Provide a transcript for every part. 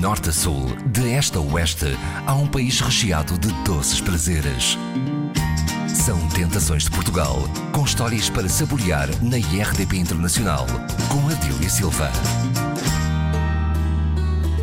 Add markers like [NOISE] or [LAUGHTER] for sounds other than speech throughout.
norte a sul, de este a oeste, há um país recheado de doces prazeres. São Tentações de Portugal, com histórias para saborear na IRDP Internacional, com Adília Silva.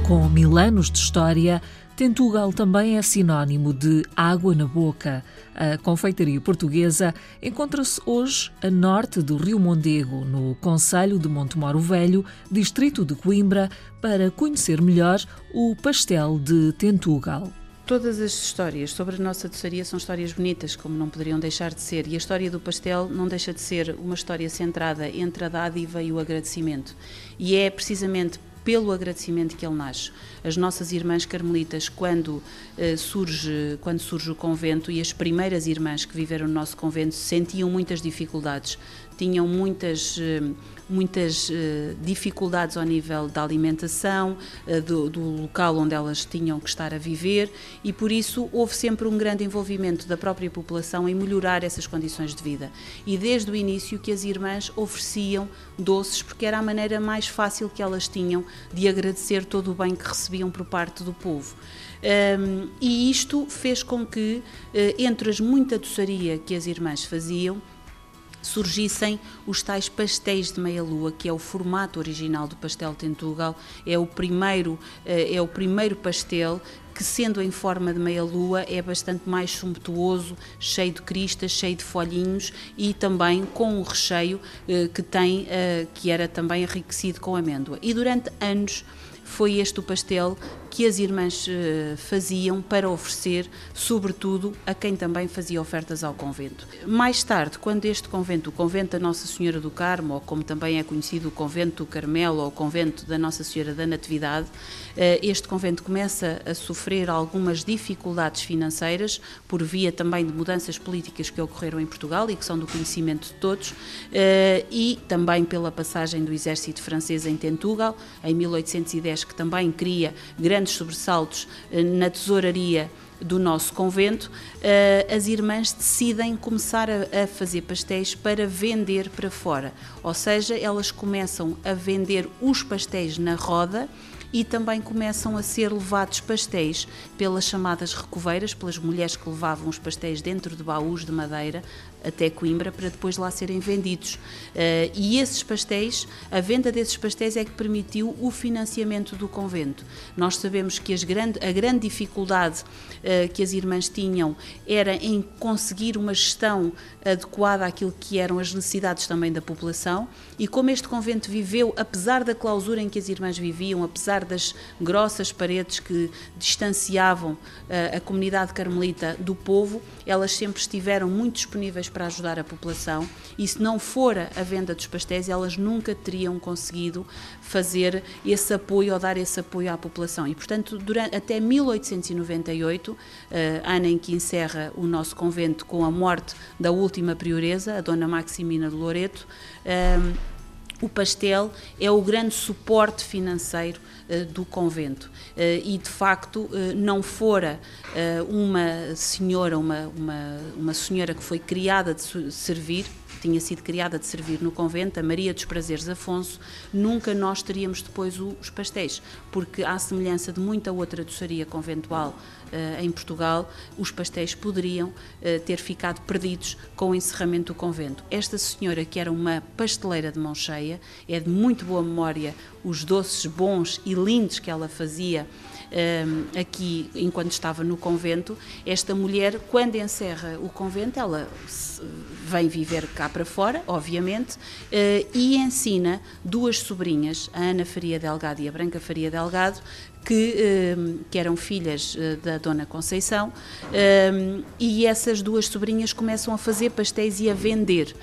Com mil anos de história, Tentugal também é sinónimo de água na boca. A confeitaria portuguesa encontra-se hoje a norte do Rio Mondego, no Conselho de Montemoro Velho, distrito de Coimbra, para conhecer melhor o pastel de Tentugal. Todas as histórias sobre a nossa doçaria são histórias bonitas, como não poderiam deixar de ser, e a história do pastel não deixa de ser uma história centrada entre a dádiva e o agradecimento. E é precisamente pelo agradecimento que ele nasce. As nossas irmãs carmelitas, quando, uh, surge, quando surge o convento, e as primeiras irmãs que viveram no nosso convento, sentiam muitas dificuldades, tinham muitas. Uh, muitas uh, dificuldades ao nível da alimentação, uh, do, do, local onde elas tinham que estar a viver e por isso houve sempre um grande envolvimento da própria população em melhorar essas condições de vida. E desde o início que as irmãs ofereciam doces porque era a maneira mais fácil que elas tinham de agradecer todo o bem que recebiam por parte do povo. Um, e isto fez com que, entre as muita doçaria que as irmãs faziam, surgissem os tais pastéis de meia-lua, que é o formato original do pastel Tentugal, é o primeiro, eh, é o primeiro pastel que sendo em forma de meia-lua é bastante mais sumptuoso, cheio de cristas, cheio de folhinhos e também com um recheio eh, que tem, eh, que era também enriquecido com amêndoa. E durante anos foi este o pastel que as irmãs eh, faziam para oferecer, sobretudo, a quem também fazia ofertas ao convento. Mais tarde, quando este convento, o convento da Nossa Senhora do Carmo, ou como também é conhecido o convento do Carmelo, ou o convento da Nossa Senhora da Natividade, eh, este convento começa a sofrer algumas dificuldades financeiras, por via também de mudanças políticas que ocorreram em Portugal e que são do conhecimento de todos, eh, e também pela passagem do exército francês em Tentugal, em 1810, que também cria grandes grandes sobressaltos eh, na tesouraria do nosso convento, eh, as irmãs decidem começar a, fazer pastéis para vender para fora. Ou seja, elas começam a vender os pastéis na roda e também começam a ser levados pastéis pelas chamadas recoveiras, pelas mulheres que levavam os pastéis dentro de baús de madeira até Coimbra para depois lá serem vendidos. Uh, e esses pastéis, a venda desses pastéis é que permitiu o financiamento do convento. Nós sabemos que grande, a grande dificuldade uh, que as irmãs tinham era em conseguir uma gestão adequada àquilo que eram as necessidades também da população e como este convento viveu, apesar da clausura em que as irmãs viviam, apesar das grossas paredes que distanciavam uh, a comunidade carmelita do povo, elas sempre estiveram muito disponíveis para ajudar a população e se não fora a venda dos pastéis, elas nunca teriam conseguido fazer esse apoio ou dar esse apoio à população. E, portanto, durante, até 1898, uh, eh, ano em que encerra o nosso convento com a morte da última prioresa, a Dona Maximina de Loreto, uh, o pastel é o grande suporte financeiro uh, do convento. Uh, e, de facto, uh, não fora uma senhora, uma, uma, uma senhora que foi criada de servir, tinha sido criada de servir no convento, a Maria dos Prazeres Afonso, nunca nós teríamos depois os pastéis, porque à semelhança de muita outra doçaria conventual em Portugal, os pastéis poderiam uh, ter ficado perdidos com o encerramento do convento. Esta senhora, que era uma pasteleira de mão cheia, é de muito boa memória os doces bons e lindos que ela fazia uh, aqui enquanto estava no convento. Esta mulher, quando encerra o convento, ela vem viver cá para fora, obviamente, e ensina duas sobrinhas, a Ana Faria Delgado e a Branca Faria Delgado, que, uh, que eram filhas uh, da Dona Conceição, e essas duas sobrinhas começam a fazer pastéis e a vender.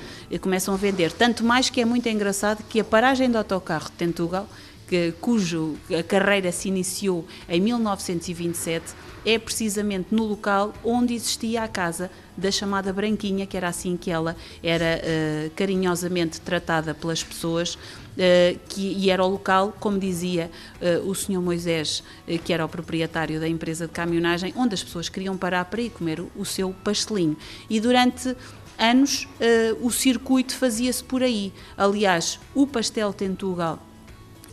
começam a vender, tanto mais que é muito engraçado que a paragem do autocarro de Tentugal que, cujo a carreira se iniciou em 1927, é precisamente no local onde existia a casa da chamada Branquinha, que era assim que ela era uh, carinhosamente tratada pelas pessoas, uh, que, e era o local, como dizia uh, o senhor Moisés, que era o proprietário da empresa de caminhonagem, onde as pessoas queriam parar para ir comer o, o seu pastelinho. E durante anos o circuito fazia-se por aí. Aliás, o pastel Tentugal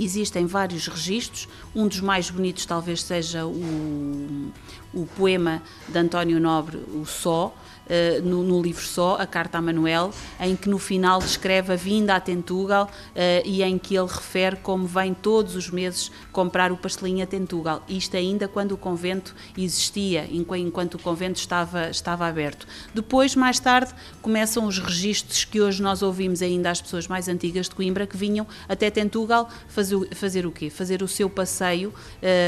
Existem vários registros, um dos mais bonitos talvez seja o, o poema de António Nobre, O Só, uh, no, no, livro só, A Carta a Manuel, em que no final descreve a vinda a Tentugal uh, e em que ele refere como vem todos os meses comprar o pastelinho a Tentugal. Isto ainda quando o convento existia, enquanto o convento estava, estava aberto. Depois, mais tarde, começam os registros que hoje nós ouvimos ainda às pessoas mais antigas de Coimbra, que vinham até Tentugal fazer, fazer o quê? Fazer o seu passeio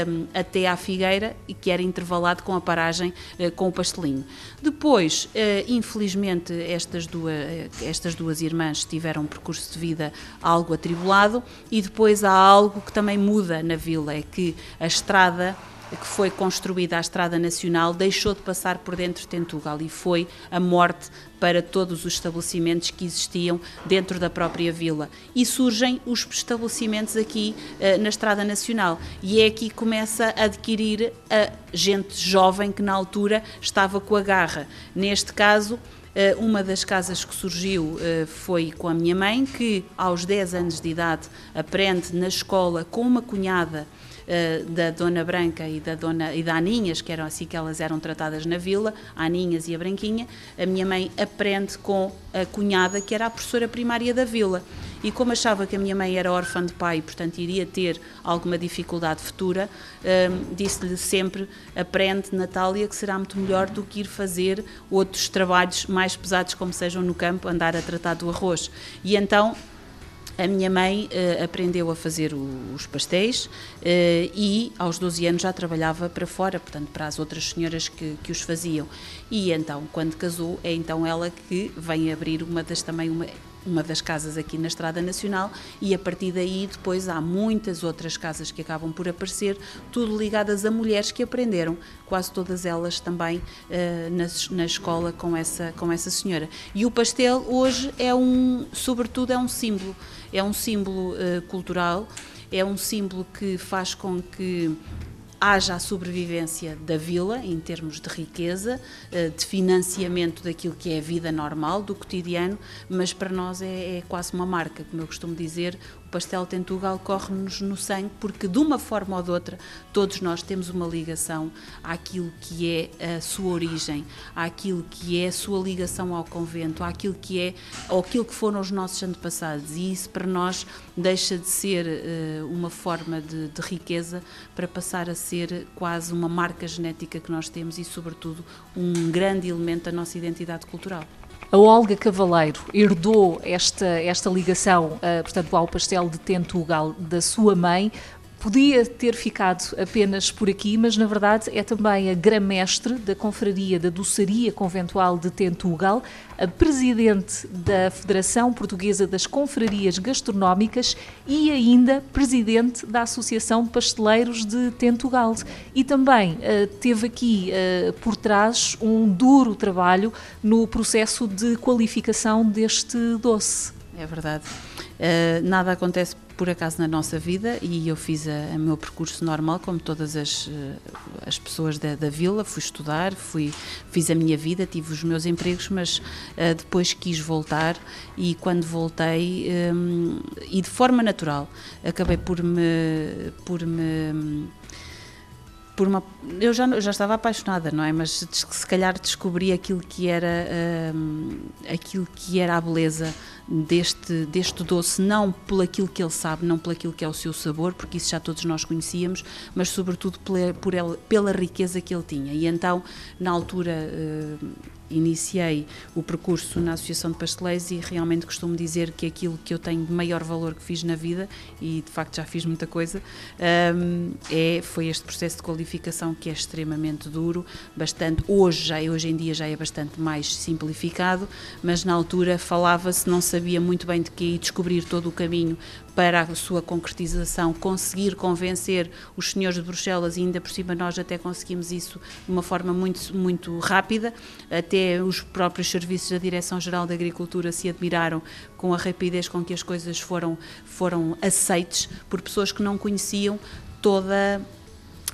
um, até à Figueira, e que era intervalado com a paragem uh, com o pastelinho. Depois, infelizmente, estas duas, estas duas irmãs tiveram um percurso de vida algo atribulado e depois há algo que também muda na vila, é que a estrada que foi construída a Estrada Nacional deixou de passar por dentro de Tentugal e foi a morte para todos os estabelecimentos que existiam dentro da própria vila. E surgem os estabelecimentos aqui uh, na Estrada Nacional. E é aqui que começa a adquirir a gente jovem que na altura estava com a garra. Neste caso, eh, uma das casas que surgiu eh, foi com a minha mãe, que aos 10 anos de idade aprende na escola com uma cunhada uh, da Dona Branca e da Dona e da Aninhas, que eram assim que elas eram tratadas na vila, a Aninhas e a Branquinha, a minha mãe aprende com a cunhada, que era a professora primária da vila. E como achava que a minha mãe era órfã de pai, portanto iria ter alguma dificuldade futura, um, disse-lhe sempre: aprende, Natália, que será muito melhor do que ir fazer outros trabalhos mais pesados, como sejam no campo, andar a tratar do arroz. E então a minha mãe uh, aprendeu a fazer o, os pastéis uh, e aos 12 anos já trabalhava para fora, portanto para as outras senhoras que, que os faziam. E então, quando casou, é então ela que vem abrir uma das também uma uma das casas aqui na Estrada Nacional e a partir daí depois há muitas outras casas que acabam por aparecer, tudo ligadas a mulheres que aprenderam, quase todas elas também uh, na, na escola com essa, com essa senhora. E o pastel hoje é um, sobretudo é um símbolo, é um símbolo uh, cultural, é um símbolo que faz com que haja a sobrevivência da vila em termos de riqueza, eh, de financiamento daquilo que é a vida normal, do cotidiano, mas para nós é, é quase uma marca, como eu costumo dizer, pastel Tentugal corre-nos no sangue, porque de uma forma ou de outra, todos nós temos uma ligação àquilo que é a sua origem, àquilo que é a sua ligação ao convento, àquilo que é, ou aquilo que foram os nossos antepassados. E isso para nós deixa de ser uh, uma forma de, de riqueza para passar a ser quase uma marca genética que nós temos e, sobretudo, um grande elemento da nossa identidade cultural. A Olga Cavaleiro herdou esta, esta ligação, uh, portanto, ao pastel de Tentugal da sua mãe, podia ter ficado apenas por aqui, mas na verdade é também a gramestre da Confraria da Doçaria Conventual de Tentugal, a presidente da Federação Portuguesa das Confrarias Gastronómicas e ainda presidente da Associação Pasteleiros de Tentugal. E também uh, teve aqui uh, por trás um duro trabalho no processo de qualificação deste doce. É verdade. Uh, nada acontece por acaso na nossa vida e eu fiz o meu percurso normal, como todas as, eh, as pessoas da, da, vila, fui estudar, fui, fiz a minha vida, tive os meus empregos, mas uh, depois quis voltar e quando voltei, um, e de forma natural, acabei por me, por me por uma eu já já estava apaixonada não é? Mas se calhar descobri aquilo que era um, aquilo que era a beleza deste deste doce não por aquilo que ele sabe não por aquilo que é o seu sabor porque isso já todos nós conhecíamos mas sobretudo pela, por ele, pela riqueza que ele tinha. E então na altura uh, iniciei o percurso na Associação de Pasteleiros e realmente costumo dizer que aquilo que eu tenho de maior valor que fiz na vida, e de facto já fiz muita coisa, um, é, foi este processo de qualificação que é extremamente duro, bastante, hoje, já, hoje em dia já é bastante mais simplificado, mas na altura falava-se, não sabia muito bem de que e descobrir todo o caminho para a sua concretização, conseguir convencer os senhores de Bruxelas, e ainda por cima nós até conseguimos isso de uma forma muito, muito rápida, até os próprios serviços da Direção-Geral da Agricultura se admiraram com a rapidez com que as coisas foram, foram aceites por pessoas que não conheciam toda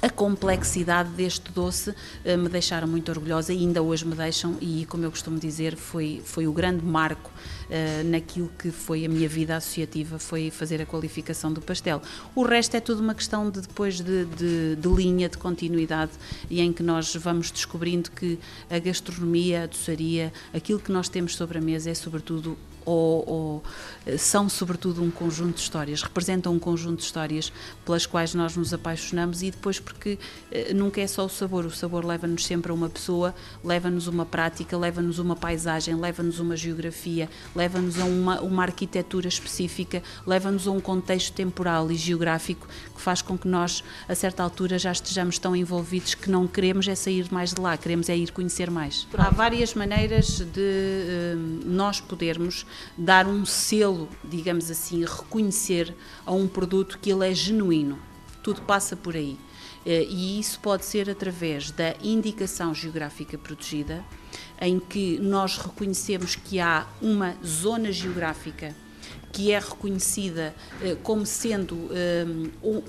a complexidade deste doce uh, me deixaram muito orgulhosa e ainda hoje me deixam e como eu costumo dizer foi foi o grande marco uh, naquilo que foi a minha vida associativa foi fazer a qualificação do pastel. O resto é tudo uma questão de depois de, de, de linha de continuidade e em que nós vamos descobrindo que a gastronomia a doçaria aquilo que nós temos sobre a mesa é sobretudo ou, ou, eh, são sobretudo um conjunto de histórias, representam um conjunto de histórias pelas quais nós nos apaixonamos e depois porque eh, nunca é só o sabor, o sabor leva-nos sempre a uma pessoa, leva-nos uma prática, leva-nos uma paisagem, leva-nos uma geografia, leva-nos a uma, uma arquitetura específica, leva-nos a um contexto temporal e geográfico que faz com que nós, a certa altura, já estejamos tão envolvidos que não queremos é sair mais de lá, queremos é ir conhecer mais. Há várias maneiras de uh, nós podermos dar um selo, digamos assim, reconhecer a um produto que ele é genuíno. Tudo passa por aí. Eh, e isso pode ser através da indicação geográfica protegida, em que nós reconhecemos que há uma zona geográfica que é reconhecida eh, como sendo eh,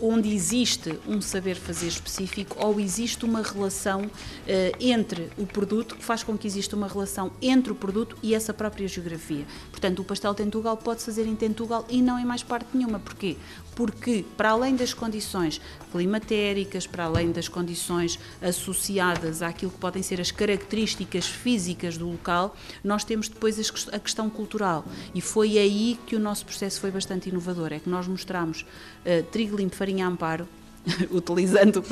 onde existe um saber fazer específico ou existe uma relação eh, entre o produto, que faz com que exista uma relação entre o produto e essa própria geografia. Portanto, o pastel Tentugal pode fazer em Tentugal e não em mais parte nenhuma. Porquê? Porque, para além das condições climatéricas, para além das condições associadas àquilo que podem ser as características físicas do local, nós temos depois a questão cultural. E foi aí que o nosso processo foi bastante inovador. É que nós mostramos uh, trigo limpo, farinha amparo, [LAUGHS] utilizando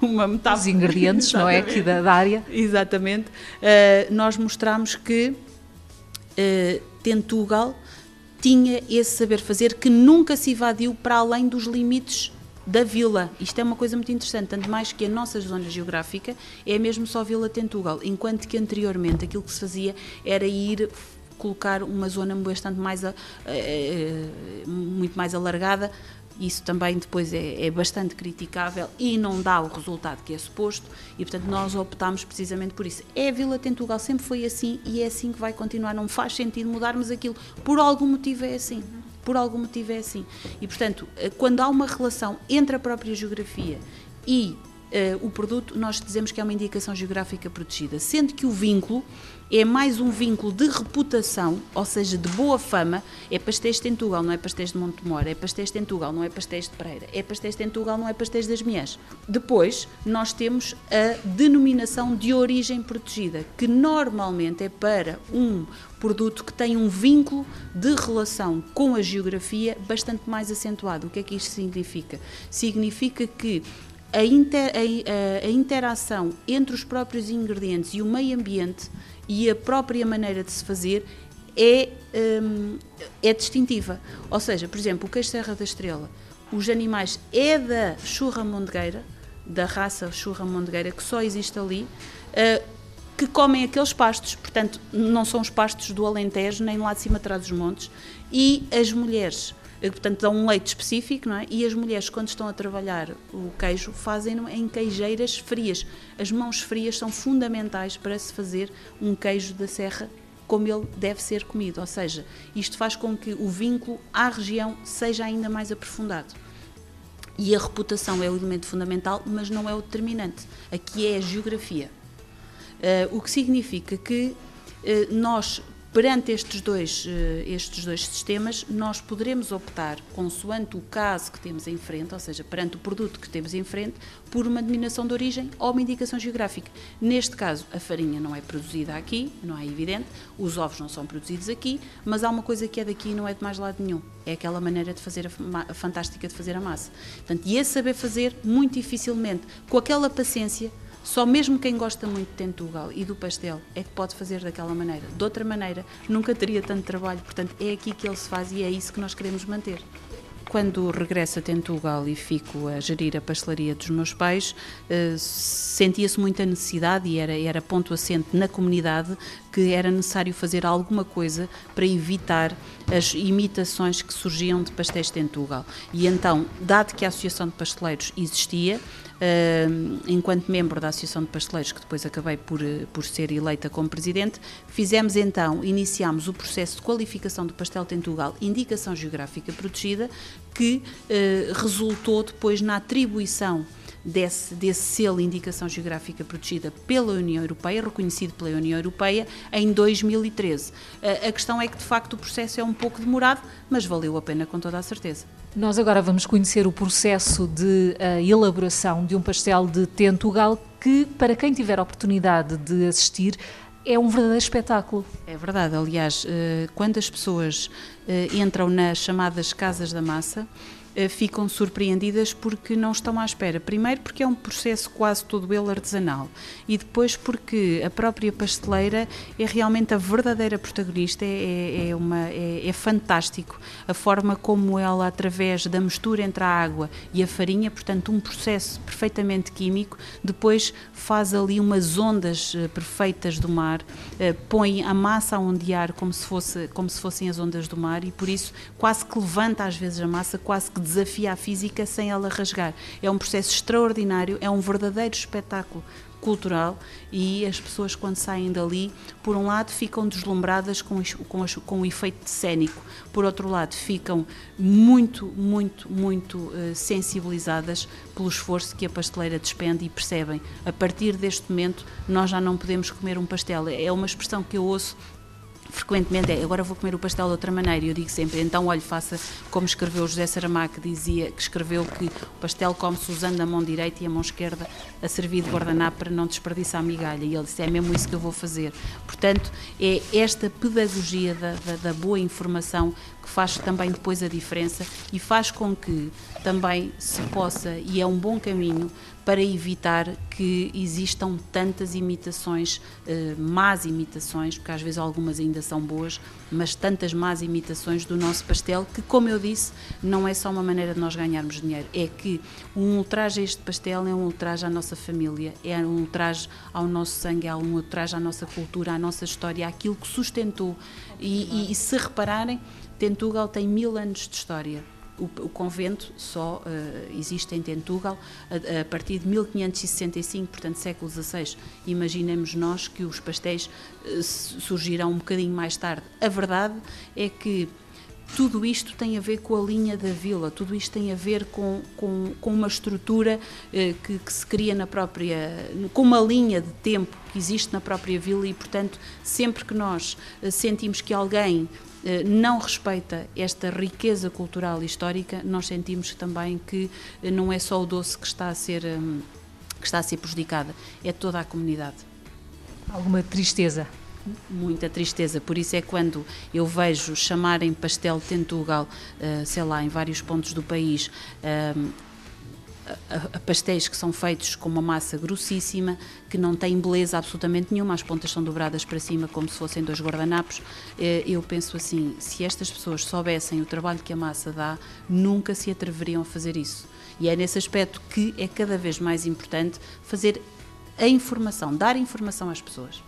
uma metáfora. Os ingredientes, não é? Aqui da, da área. Exatamente. Uh, nós mostramos que uh, Tentugal tinha esse saber fazer que nunca se evadiu para além dos limites da vila. Isto é uma coisa muito interessante, tanto mais que a nossa zona geográfica é mesmo só Vila Tentugal, enquanto que anteriormente aquilo que se fazia era ir colocar uma zona bastante mais, uh, muito mais alargada. Isso também depois é, é, bastante criticável e não dá o resultado que é suposto e, portanto, nós optámos precisamente por isso. É a Vila Tentugal, sempre foi assim e é assim que vai continuar. Não faz sentido mudarmos aquilo. Por algum motivo é assim. Por algum motivo é assim. E, portanto, eh, quando há uma relação entre a própria geografia e uh, o produto, nós dizemos que é uma indicação geográfica protegida, sendo que o vínculo é mais um vínculo de reputação, ou seja, de boa fama. É pastéis de Tentugal, não é pastéis de Montemor, é pastéis de Tentugal, não é pastéis de Pereira, é pastéis de Tentugal, não é pastéis das Minhas. Depois, nós temos a denominação de origem protegida, que normalmente é para um produto que tem um vínculo de relação com a geografia bastante mais acentuado. O que é que isto significa? Significa que a, inter, a, a, interação entre os próprios ingredientes e o meio ambiente e a própria maneira de se fazer é, um, é distintiva. Ou seja, por exemplo, o queijo Serra da Estrela, os animais é da churra mondegueira, da raça churra mondegueira, que só existe ali, uh, que comem aqueles pastos, portanto, não são os pastos do Alentejo, nem lá de cima atrás dos montes, e as mulheres portanto dão um leite específico, não é? E as mulheres, quando estão a trabalhar o queijo, fazem-no em queijeiras frias. As mãos frias são fundamentais para se fazer um queijo da serra como ele deve ser comido, ou seja, isto faz com que o vínculo à região seja ainda mais aprofundado. E a reputação é o elemento fundamental, mas não é o determinante. Aqui é a geografia. Uh, o que significa que uh, nós Perante estes dois, eh, estes dois sistemas, nós poderemos optar, consoante o caso que temos em frente, ou seja, perante o produto que temos em frente, por uma denominação de origem ou uma indicação geográfica. Neste caso, a farinha não é produzida aqui, não é evidente, os ovos não são produzidos aqui, mas há uma coisa que é daqui e não é de mais lado nenhum. É aquela maneira de fazer a, a fantástica de fazer a massa. Portanto, e esse saber fazer, muito dificilmente, com aquela paciência, só mesmo quem gosta muito de Tentugal e do pastel é que pode fazer daquela maneira. De outra maneira, nunca teria tanto trabalho. Portanto, é aqui que ele se faz e é isso que nós queremos manter. Quando regresso a Tentugal e fico a gerir a pastelaria dos meus pais, uh, sentia-se muita necessidade e era, era ponto assente na comunidade que era necessário fazer alguma coisa para evitar as imitações que surgiam de pastéis de Tentugal. E então, dado que a Associação de Pasteleiros existia, uh, enquanto membro da Associação de Pasteleiros, que depois acabei por, eh, por ser eleita como presidente, fizemos então, iniciámos o processo de qualificação do pastel Tentugal, indicação geográfica protegida, que uh, resultou depois na atribuição desse, desse selo Indicação Geográfica Protegida pela União Europeia, reconhecido pela União Europeia, em 2013. A, a questão é que, de facto, o processo é um pouco demorado, mas valeu a pena com toda a certeza. Nós agora vamos conhecer o processo de elaboração de um pastel de Tentugal que, para quem tiver a oportunidade de assistir, é um verdadeiro espetáculo. É verdade, aliás, eh, quando as pessoas eh, entram nas chamadas casas da massa, ficam surpreendidas porque não estão à espera. Primeiro, porque é um processo quase todo ele artesanal, e depois, porque a própria pasteleira é realmente a verdadeira protagonista. É, é, é uma, é, é fantástico a forma como ela, através da mistura entre a água e a farinha, portanto, um processo perfeitamente químico, depois faz ali umas ondas eh, perfeitas do mar, eh, põe a massa a ondear como se, fosse, como se fossem as ondas do mar, e por isso quase que levanta às vezes a massa, quase que desafia a física sem ela rasgar. É um processo extraordinário, é um verdadeiro espetáculo cultural e as pessoas quando saem dali, por um lado ficam deslumbradas com, com, com o efeito cénico, por outro lado ficam muito, muito, muito uh, sensibilizadas pelo esforço que a pasteleira despende e percebem, a partir deste momento nós já não podemos comer um pastel. É uma expressão que eu ouço frequentemente é agora vou comer o pastel de outra maneira. E eu digo sempre então olhe faça como escreveu José Saramago que dizia que escreveu que o pastel come-se usando a mão direita e a mão esquerda a servir de guardanapo para não desperdiçar a migalha. E ele disse é mesmo isso que eu vou fazer. Portanto é esta pedagogia da, da, da boa informação que faz também depois a diferença e faz com que também se possa, e é um bom caminho, para evitar que existam tantas imitações, eh, más imitações, porque às vezes algumas ainda são boas, mas tantas más imitações do nosso pastel, que, como eu disse, não é só uma maneira de nós ganharmos dinheiro, é que um ultraje a este pastel é um ultraje à nossa família, é um ultraje ao nosso sangue, é um ultraje à nossa cultura, à nossa história, àquilo que sustentou. E, e, e se repararem, Tentugal tem mil anos de história. O, o convento só uh, existe em Tentugal a, a, partir de 1565, portanto século XVI. Imaginemos nós que os pastéis uh, surgirão um bocadinho mais tarde. A verdade é que tudo isto tem a ver com a linha da vila, tudo isto tem a ver com, com, com uma estrutura eh, que, que, se cria na própria, com uma linha de tempo que existe na própria vila e, portanto, sempre que nós sentimos que alguém não respeita esta riqueza cultural e histórica, nós sentimos também que eh, não é só o doce que está a ser, hum, que está a ser prejudicada, é toda a comunidade. Alguma tristeza? muita tristeza. Por isso é quando eu vejo chamarem pastel Tentugal, eh, sei lá, em vários pontos do país, hum, a, a pastéis que são feitos com uma massa grossíssima, que não tem beleza absolutamente nenhuma, as pontas são dobradas para cima como se fossem dois guardanapos. Eh, eu penso assim: se estas pessoas soubessem o trabalho que a massa dá, nunca se atreveriam a fazer isso. E é nesse aspecto que é cada vez mais importante fazer a informação, dar informação às pessoas.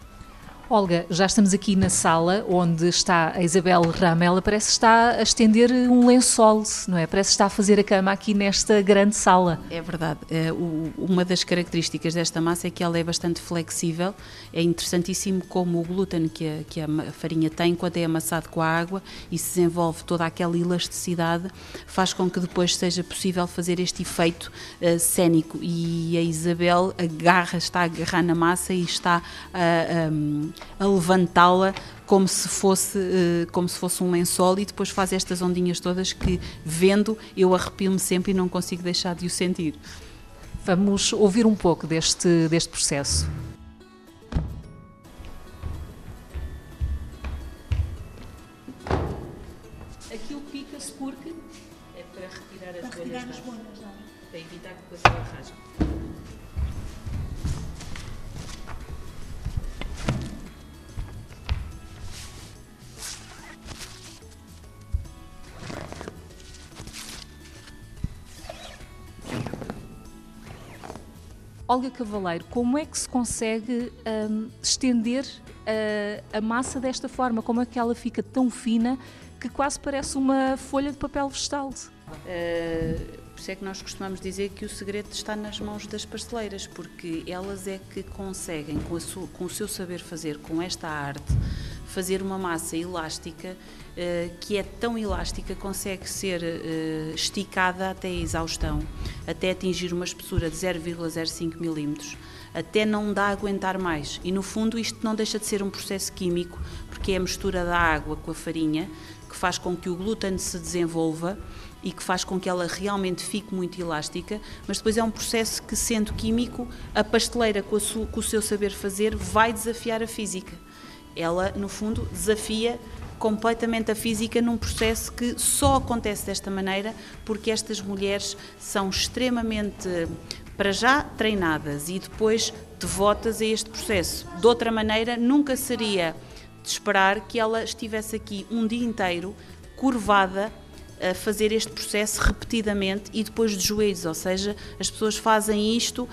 Olga, já estamos aqui na sala onde está a Isabel Rama. Ela parece que está a estender um lençol, não é? Parece que está a fazer a cama aqui nesta grande sala. É verdade. É, uma das características desta massa é que ela é bastante flexível. É interessantíssimo como o glúten que a, a farinha tem, quando é amassado com a água e se desenvolve toda aquela elasticidade, faz com que depois seja possível fazer este efeito uh, cénico. E a Isabel agarra, está a agarrar na massa e está a. Um, a levantá-la como se fosse eh, como se fosse um lençol e depois faz estas ondinhas todas que vendo eu arrepio-me sempre e não consigo deixar de o sentir. Vamos ouvir um pouco deste deste processo. Aquilo pica-se porque é para retirar as para retirar as Olga Cavaleiro, como é que se consegue um, estender a, a, massa desta forma? Como é que ela fica tão fina que quase parece uma folha de papel vegetal? Uh, por isso é que nós costumamos dizer que o segredo está nas mãos das pasteleiras, porque elas é que conseguem, com, com o seu saber fazer, com esta arte, fazer uma massa elástica que é tão elástica consegue ser uh, esticada até a exaustão, até atingir uma espessura de 0,05 milímetros, até não dá a aguentar mais. E no fundo isto não deixa de ser um processo químico, porque é a mistura da água com a farinha que faz com que o glúten se desenvolva e que faz com que ela realmente fique muito elástica, mas depois é um processo que, sendo químico, a pasteleira, com, a sua, com o seu saber fazer, vai desafiar a física. Ela, no fundo, desafia completamente a física num processo que só acontece desta maneira porque estas mulheres são extremamente, para já, treinadas e depois devotas a este processo. De outra maneira, nunca seria de esperar que ela estivesse aqui um dia inteiro curvada a fazer este processo repetidamente e depois de joelhos, ou seja, as pessoas fazem isto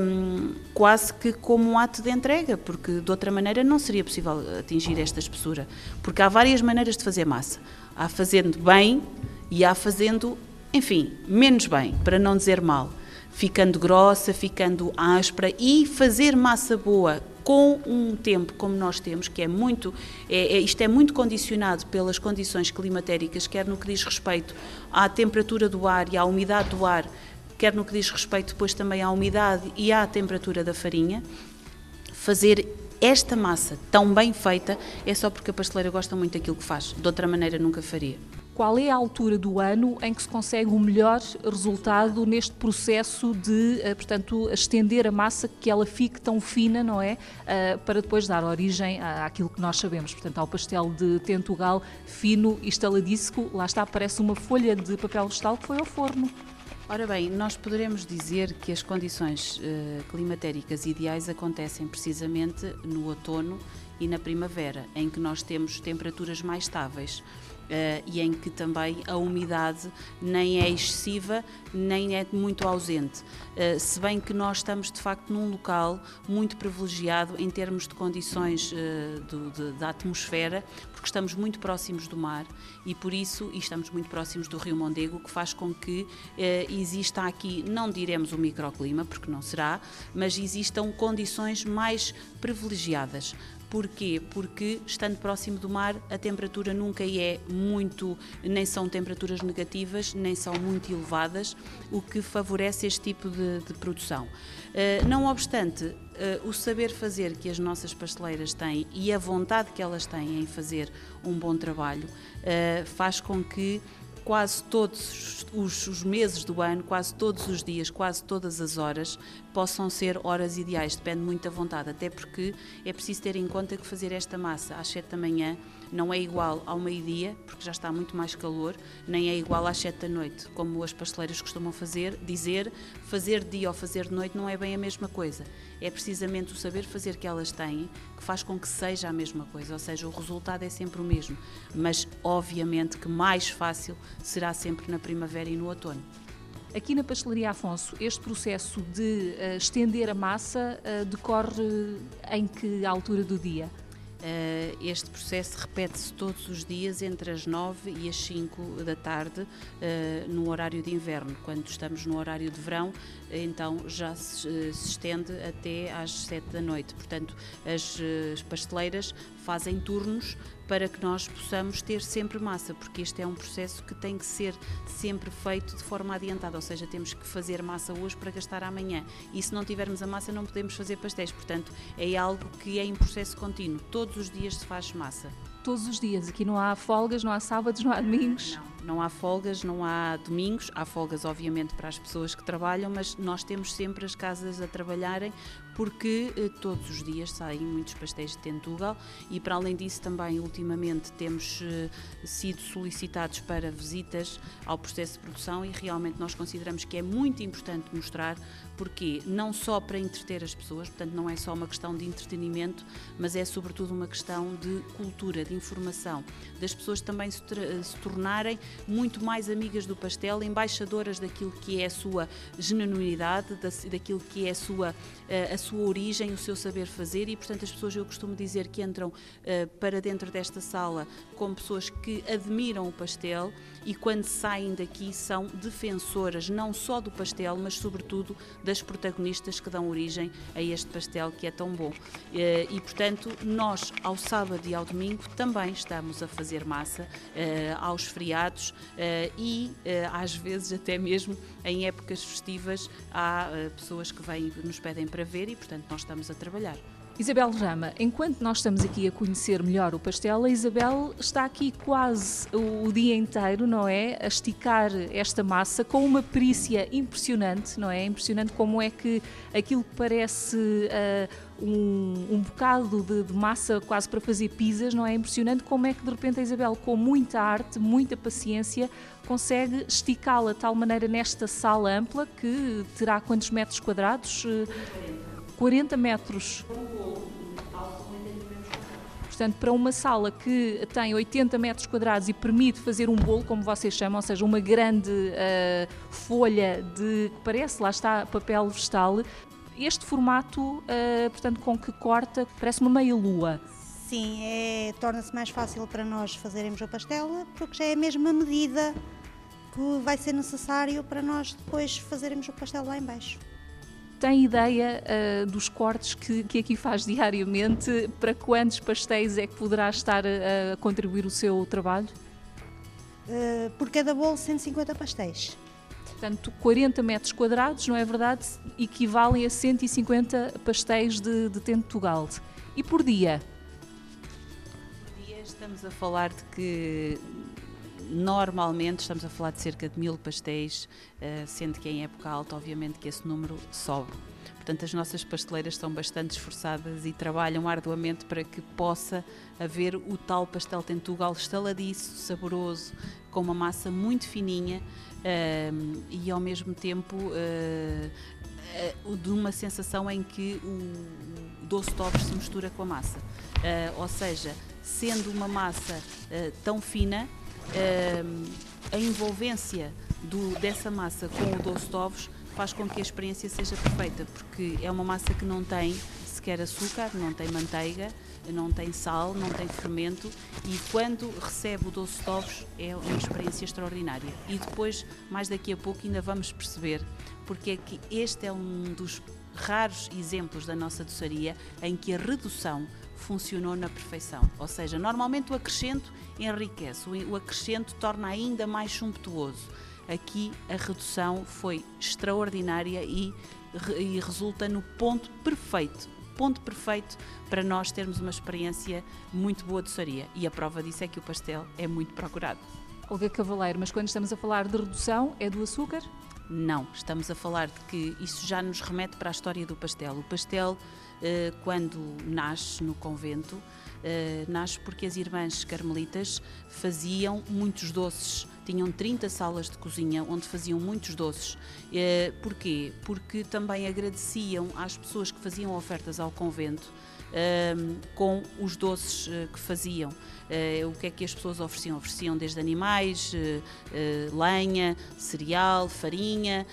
um, quase que como um ato de entrega, porque de outra maneira não seria possível atingir esta espessura, porque há várias maneiras de fazer massa. Há fazendo bem e há fazendo, enfim, menos bem, para não dizer mal ficando grossa, ficando áspera e fazer massa boa com um tempo como nós temos, que é muito, é, é, isto é muito condicionado pelas condições climatéricas, quer no que diz respeito à temperatura do ar e à umidade do ar, quer no que diz respeito depois também à umidade e à temperatura da farinha, fazer esta massa tão bem feita é só porque a pasteleira gosta muito daquilo que faz, de outra maneira nunca faria qual é a altura do ano em que se consegue o melhor resultado neste processo de, eh, portanto, estender a massa, que ela fique tão fina, não é? Eh, para depois dar origem àquilo que nós sabemos, portanto, ao pastel de Tentugal fino e estaladíssimo, lá está, parece uma folha de papel vegetal que foi ao forno. Ora bem, nós poderemos dizer que as condições uh, climatéricas ideais acontecem precisamente no outono e na primavera, em que nós temos temperaturas mais estáveis. Uh, e em que também a umidade nem é excessiva nem é muito ausente. Uh, se bem que nós estamos de facto num local muito privilegiado em termos de condições uh, do, de, da atmosfera, porque estamos muito próximos do mar e por isso e estamos muito próximos do Rio Mondego, que faz com que exista aqui, não diremos o microclima, porque não será, mas existam condições mais privilegiadas Porquê? Porque estando próximo do mar, a temperatura nunca é muito, nem são temperaturas negativas, nem são muito elevadas, o que favorece este tipo de, de produção. Uh, não obstante, uh, o saber fazer que as nossas pasteleiras têm e a vontade que elas têm em fazer um bom trabalho uh, faz com que quase todos os, os, meses do ano, quase todos os dias, quase todas as horas, possam ser horas ideais. Depende muito da vontade, até porque é preciso ter em conta que fazer esta massa às 7 da manhã não é igual ao meio-dia, porque já está muito mais calor, nem é igual às 7 da noite, como as pasteleiras costumam fazer, dizer fazer dia ou fazer de noite não é bem a mesma coisa. É precisamente o saber fazer que elas têm que faz com que seja a mesma coisa, ou seja, o resultado é sempre o mesmo, mas obviamente que mais fácil será sempre na primavera e no outono. Aqui na Pastelaria Afonso, este processo de uh, estender a massa uh, decorre em que altura do dia? Uh, este processo repete-se todos os dias entre as 9 e as 5 da tarde, uh, no horário de inverno. Quando estamos no horário de verão, então já se, se estende até às 7 da noite. Portanto, as, as pasteleiras fazem turnos para que nós possamos ter sempre massa, porque este é um processo que tem que ser sempre feito de forma adiantada, ou seja, temos que fazer massa hoje para gastar amanhã. E se não tivermos a massa, não podemos fazer pastéis. Portanto, é algo que é em processo contínuo. Todos os dias se faz massa. Todos os dias. Aqui não há folgas, não há sábados, não há domingos. Não não há folgas, não há domingos, há folgas obviamente para as pessoas que trabalham, mas nós temos sempre as casas a trabalharem porque eh, todos os dias saem muitos pastéis de Tentugal e para além disso também ultimamente temos eh, sido solicitados para visitas ao processo de produção e realmente nós consideramos que é muito importante mostrar porque não só para entreter as pessoas, portanto não é só uma questão de entretenimento, mas é sobretudo uma questão de cultura, de informação, das pessoas também se, se tornarem muito mais amigas do pastel, embaixadoras daquilo que é a sua genuinidade, daquilo que é a sua, a sua origem, o seu saber fazer e, portanto, as pessoas, eu costumo dizer que entram para dentro desta sala como pessoas que admiram o pastel e quando saem daqui são defensoras não só do pastel, mas sobretudo das protagonistas que dão origem a este pastel que é tão bom. Eh, e, portanto, nós, ao sábado e ao domingo, também estamos a fazer massa eh, aos feriados eh, e, às vezes, até mesmo em épocas festivas, há pessoas que vêm, nos pedem para ver e, portanto, nós estamos a trabalhar. Isabel Rama, enquanto nós estamos aqui a conhecer melhor o pastel, a Isabel está aqui quase o dia inteiro, não é? A esticar esta massa com uma perícia impressionante, não é? Impressionante como é que aquilo que parece uh, um, um, bocado de, de, massa quase para fazer pizzas, não é? Impressionante como é que de repente a Isabel, com muita arte, muita paciência, consegue esticá-la de tal maneira nesta sala ampla que terá quantos metros quadrados? 40 metros. Portanto, para uma sala que tem 80 metros quadrados e permite fazer um bolo, como vocês chamam, ou seja, uma grande uh, folha de que parece, lá está, papel vegetal, este formato, uh, portanto, com que corta, parece uma meia-lua. Sim, é, torna-se mais fácil para nós fazermos a pastela, porque já é a mesma medida que vai ser necessário para nós depois fazermos o pastel lá embaixo. Tem ideia uh, dos cortes que, que aqui faz diariamente? Para quantos pastéis é que poderá estar a, a contribuir o seu trabalho? Uh, por cada bolo, 150 pastéis. Portanto, 40 metros quadrados, não é verdade? Equivalem a 150 pastéis de, de Tentugal. E por dia? Por dia estamos a falar de que Normalmente estamos a falar de cerca de mil pastéis, eh, sendo que em época alta, obviamente, que esse número sobe. Portanto, as nossas pasteleiras estão bastante esforçadas e trabalham arduamente para que possa haver o tal pastel tentugal estaladiço, saboroso, com uma massa muito fininha uh, e ao mesmo tempo uh, uh, de uma sensação em que o doce de se mistura com a massa. ou seja, sendo uma massa tão fina, a envolvência do, dessa massa com o doce de ovos faz com que a experiência seja perfeita, porque é uma massa que não tem sequer açúcar, não tem manteiga, não tem sal, não tem fermento e quando recebe o doce de ovos é uma experiência extraordinária. E depois, mais daqui a pouco, ainda vamos perceber porque é que este é um dos raros exemplos da nossa doçaria em que a redução funcionou na perfeição. Ou seja, normalmente o acrescento enriquece, o acrescento torna ainda mais sumptuoso. Aqui a redução foi extraordinária e, e resulta no ponto perfeito ponto perfeito para nós termos uma experiência muito boa de doçaria. E a prova disso é que o pastel é muito procurado. Olga Cavaleiro, mas quando estamos a falar de redução, é do açúcar? Não, estamos a falar de que isso já nos remete para a história do pastel. O pastel, eh, quando nasce no convento, eh, nasce porque as irmãs carmelitas faziam muitos doces. Tinham 30 salas de cozinha onde faziam muitos doces. Eh, porquê? Porque também agradeciam às pessoas que faziam ofertas ao convento com os doces que faziam. Uh, o que é que as pessoas ofereciam? Ofereciam desde animais, uh, lenha, cereal, farinha,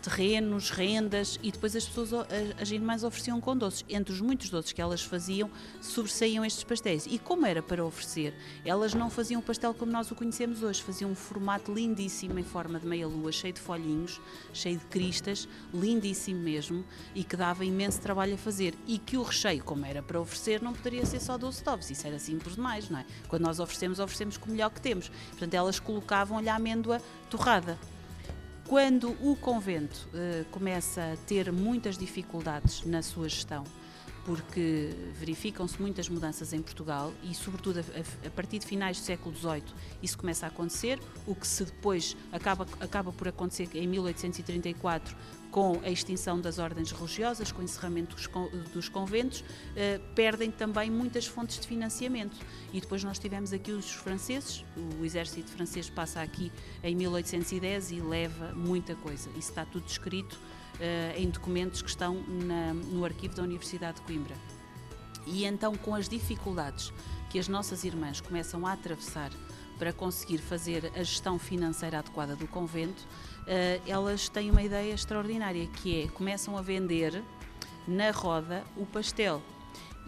terrenos, rendas e depois as pessoas, as irmãs ofereciam com doces. Entre os muitos doces que elas faziam, sobressaíam estes pastéis. E como era para oferecer? Elas não faziam o pastel como nós o conhecemos hoje, faziam um formato lindíssimo em forma de meia-lua, cheio de folhinhos, cheio de cristas, lindíssimo mesmo, e que dava imenso trabalho a fazer. E que o recheio, como era para oferecer, não poderia ser só doce de ovos, isso era simples demais mais, não é? Quando nós oferecemos, oferecemos com o melhor que temos. Portanto, elas colocavam-lhe a amêndoa torrada. Quando o convento eh, começa a ter muitas dificuldades na sua gestão, porque verificam-se muitas mudanças em Portugal e, sobretudo, a, a, partir de finais do século XVIII, isso começa a acontecer, o que se depois acaba, acaba por acontecer em 1834 com a extinção das ordens religiosas, com o encerramento dos conventos, eh, perdem também muitas fontes de financiamento. E depois nós tivemos aqui os franceses, o exército francês passa aqui em 1810 e leva muita coisa. Isso está tudo escrito eh, em documentos que estão no arquivo da Universidade de Coimbra. E então, com as dificuldades que as nossas irmãs começam a atravessar para conseguir fazer a gestão financeira adequada do convento, elas têm uma ideia extraordinária que é começam a vender na roda o pastel.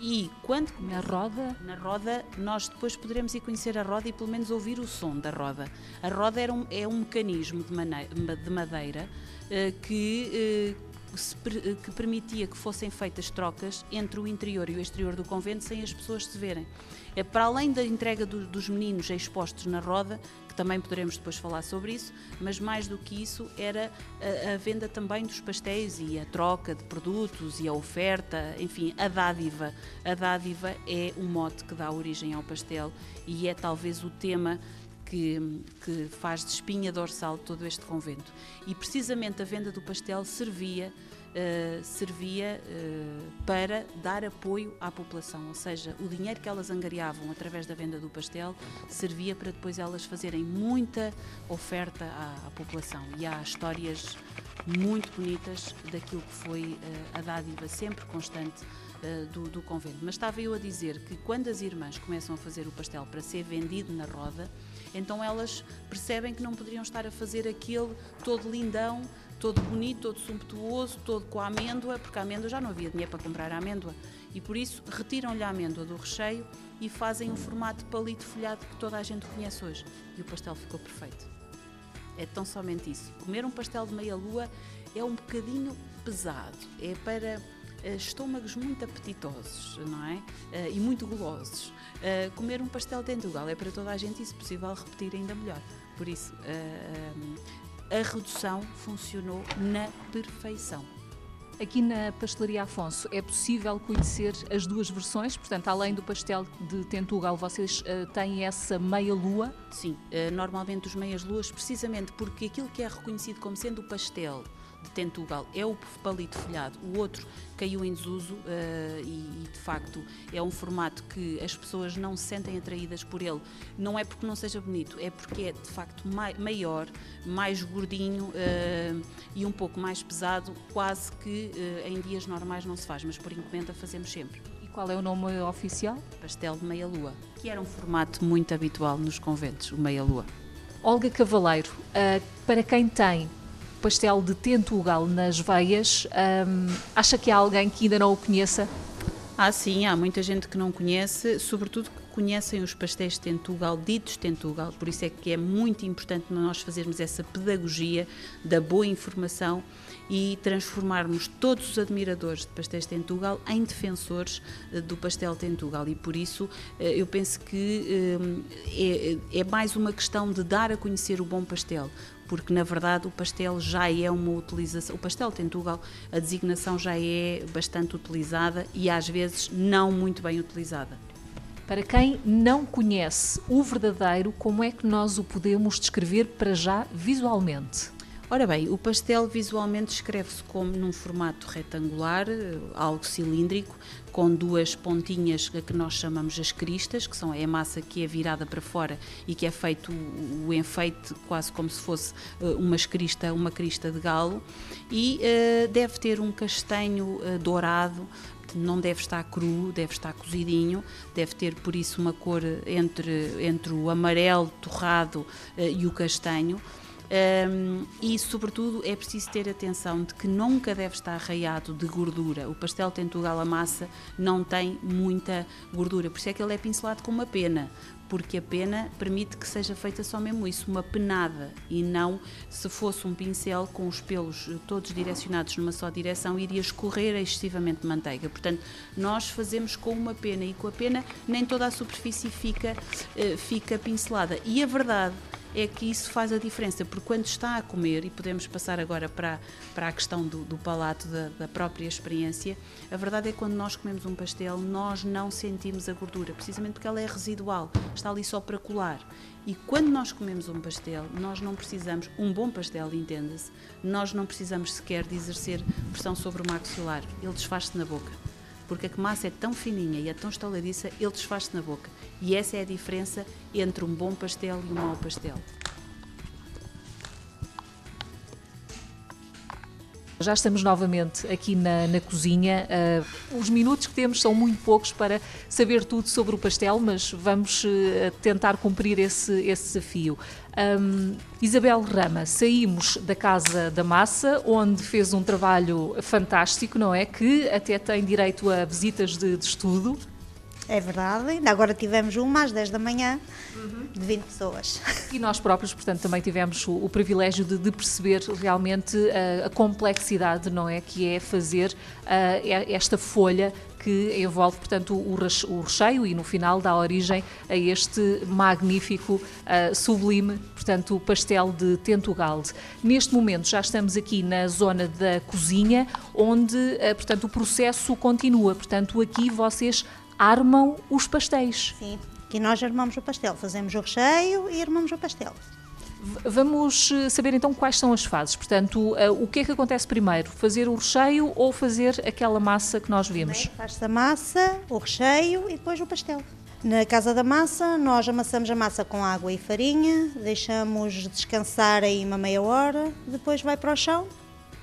E quando na roda, na roda, nós depois poderemos ir conhecer a roda e pelo menos ouvir o som da roda. A roda um, é um mecanismo de, maneira, de madeira uh, que uh, que permitia que fossem feitas trocas entre o interior e o exterior do convento sem as pessoas se verem. É, para além da entrega do, dos meninos expostos na roda, também poderemos depois falar sobre isso, mas mais do que isso era a, a venda também dos pastéis e a troca de produtos e a oferta, enfim, a dádiva. A dádiva é o mote que dá origem ao pastel e é talvez o tema que, que faz de espinha dorsal todo este convento. E precisamente a venda do pastel servia Uh, servia uh, para dar apoio à população, ou seja, o dinheiro que elas angariavam através da venda do pastel servia para depois elas fazerem muita oferta à, à população. E há histórias muito bonitas daquilo que foi uh, a dádiva sempre constante uh, do, do, convento. Mas estava eu a dizer que quando as irmãs começam a fazer o pastel para ser vendido na roda, então elas percebem que não poderiam estar a fazer aquele todo lindão, todo bonito, todo sumptuoso, todo com a amêndoa, porque a amêndoa já não havia dinheiro para comprar a amêndoa. E por isso retiram-lhe a amêndoa do recheio e fazem um formato de palito folhado que toda a gente conhece hoje. E o pastel ficou perfeito. É tão somente isso. Comer um pastel de meia-lua é um bocadinho pesado. É para eh, estômagos muito apetitosos, não é? Eh, e muito golosos. Eh, comer um pastel de Entugal é para toda a gente e, se possível, repetir ainda melhor. Por isso, a redução funcionou na perfeição. Aqui na Pastelaria Afonso é possível conhecer as duas versões, portanto, além do pastel de Tentugal, vocês uh, têm essa meia-lua? Sim, uh, normalmente os meias-luas, precisamente porque aquilo que é reconhecido como sendo o pastel de Tentugal é o palito folhado, o outro caiu em desuso uh, e, e, de facto é um formato que as pessoas não se sentem atraídas por ele. Não é porque não seja bonito, é porque é de facto mai, maior, mais gordinho uh, e um pouco mais pesado, quase que uh, em dias normais não se faz, mas por encomenda fazemos sempre. E qual é o nome oficial? Pastel de meia-lua, que era um formato muito habitual nos conventos, o meia-lua. Olga Cavaleiro, para quem tem pastel de tentugal nas veias. Um, acha que há alguém que ainda não o conheça? Ah, sim, há muita gente que não conhece, sobretudo que conhecem os pastéis de Tentugal, ditos Tentugal, por isso é que é muito importante nós fazermos essa pedagogia da boa informação e transformarmos todos os admiradores de pastéis de Tentugal em defensores eh, do pastel Tentugal e por isso eh, eu penso que eh, é, é mais uma questão de dar a conhecer o bom pastel, porque na verdade o pastel já é uma utilização, o pastel Tentugal, a designação já é bastante utilizada e às vezes não muito bem utilizada. Para quem não conhece o verdadeiro, como é que nós o podemos descrever para já visualmente? Ora bem, o pastel visualmente escreve-se como num formato retangular, algo cilíndrico, com duas pontinhas que nós chamamos as cristas, que são a massa que é virada para fora e que é feito o enfeite quase como se fosse eh, uma crista, uma crista de galo, e uh, deve ter um castanho dourado não deve estar cru, deve estar cozidinho, deve ter por isso uma cor entre, entre o amarelo torrado e o castanho. Um, e, sobretudo, é preciso ter atenção de que nunca deve estar arraiado de gordura. O pastel tentugal a massa não tem muita gordura, por isso é que ele é pincelado com uma pena, porque a pena permite que seja feita só mesmo isso, uma penada, e não se fosse um pincel com os pelos todos direcionados numa só direção, iria escorrer excessivamente manteiga. Portanto, nós fazemos com uma pena e com a pena nem toda a superfície fica, eh, fica pincelada. E a verdade é que isso faz a diferença, porque quando está a comer, e podemos passar agora para, para a questão do, do palato, da, da, própria experiência, a verdade é que quando nós comemos um pastel, nós não sentimos a gordura, precisamente porque ela é residual, está ali só para colar. E quando nós comemos um pastel, nós não precisamos, um bom pastel, entenda-se, nós não precisamos sequer de exercer pressão sobre o maxilar, ele desfaz-se na boca porque a massa é tão fininha e é tão estaladiça, ele desfaz-se na boca. E essa é a diferença entre um bom pastel e um mau pastel. Já estamos novamente aqui na, na cozinha. Uh, os minutos que temos são muito poucos para saber tudo sobre o pastel, mas vamos uh, tentar cumprir esse, esse desafio. Um, Isabel Rama, saímos da Casa da Massa, onde fez um trabalho fantástico, não é? Que até tem direito a visitas de, de estudo. É verdade, ainda agora tivemos uma às 10 da manhã uhum. de 20 pessoas. E nós próprios, portanto, também tivemos o, o privilégio de, de, perceber realmente a, a, complexidade, não é? Que é fazer uh, esta folha que envolve, portanto, o, recheio e no final dá origem a este magnífico, uh, sublime, portanto, pastel de Tentugalde. Neste momento já estamos aqui na zona da cozinha, onde, uh, portanto, o processo continua. Portanto, aqui vocês armam os pastéis. Sim, aqui nós armamos o pastel, fazemos o recheio e armamos o pastel. Vamos eh, saber então quais são as fases. Portanto, eh, o que é que acontece primeiro? Fazer o recheio ou fazer aquela massa que nós vimos? Faz-se a massa, o recheio e depois o pastel. Na casa da massa, nós amassamos a massa com água e farinha, deixamos descansar aí uma meia hora, depois vai para o chão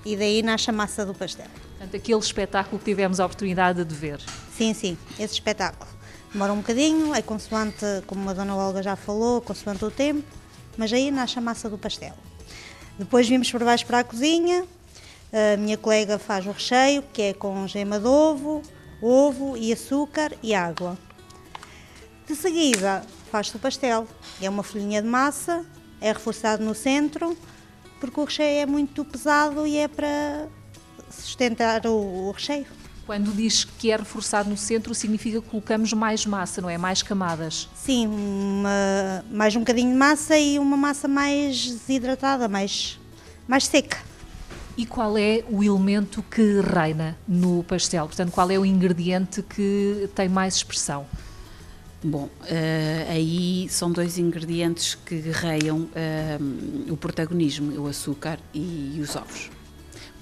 e daí nasce a massa do pastel. Portanto, aquele espetáculo que tivemos a oportunidade de ver. Sim, sim, esse espetáculo. Demora um bocadinho, é consoante, como a Dona Olga já falou, consoante o tempo, mas aí nasce a massa do pastel. Depois vimos por baixo para a cozinha, a minha colega faz o recheio, que é com gema de ovo, ovo e açúcar e água. De seguida, faz-se o pastel. É uma folhinha de massa, é reforçado no centro, porque o recheio é muito pesado e é para sustentar o, recheio. Quando diz que é reforçado no centro, significa que colocamos mais massa, não é? Mais camadas. Sim, uma, mais um bocadinho de massa e uma massa mais desidratada, mais, mais seca. E qual é o elemento que reina no pastel? Portanto, qual é o ingrediente que tem mais expressão? Bom, uh, aí são dois ingredientes que guerreiam uh, o protagonismo, o açúcar e, e os ovos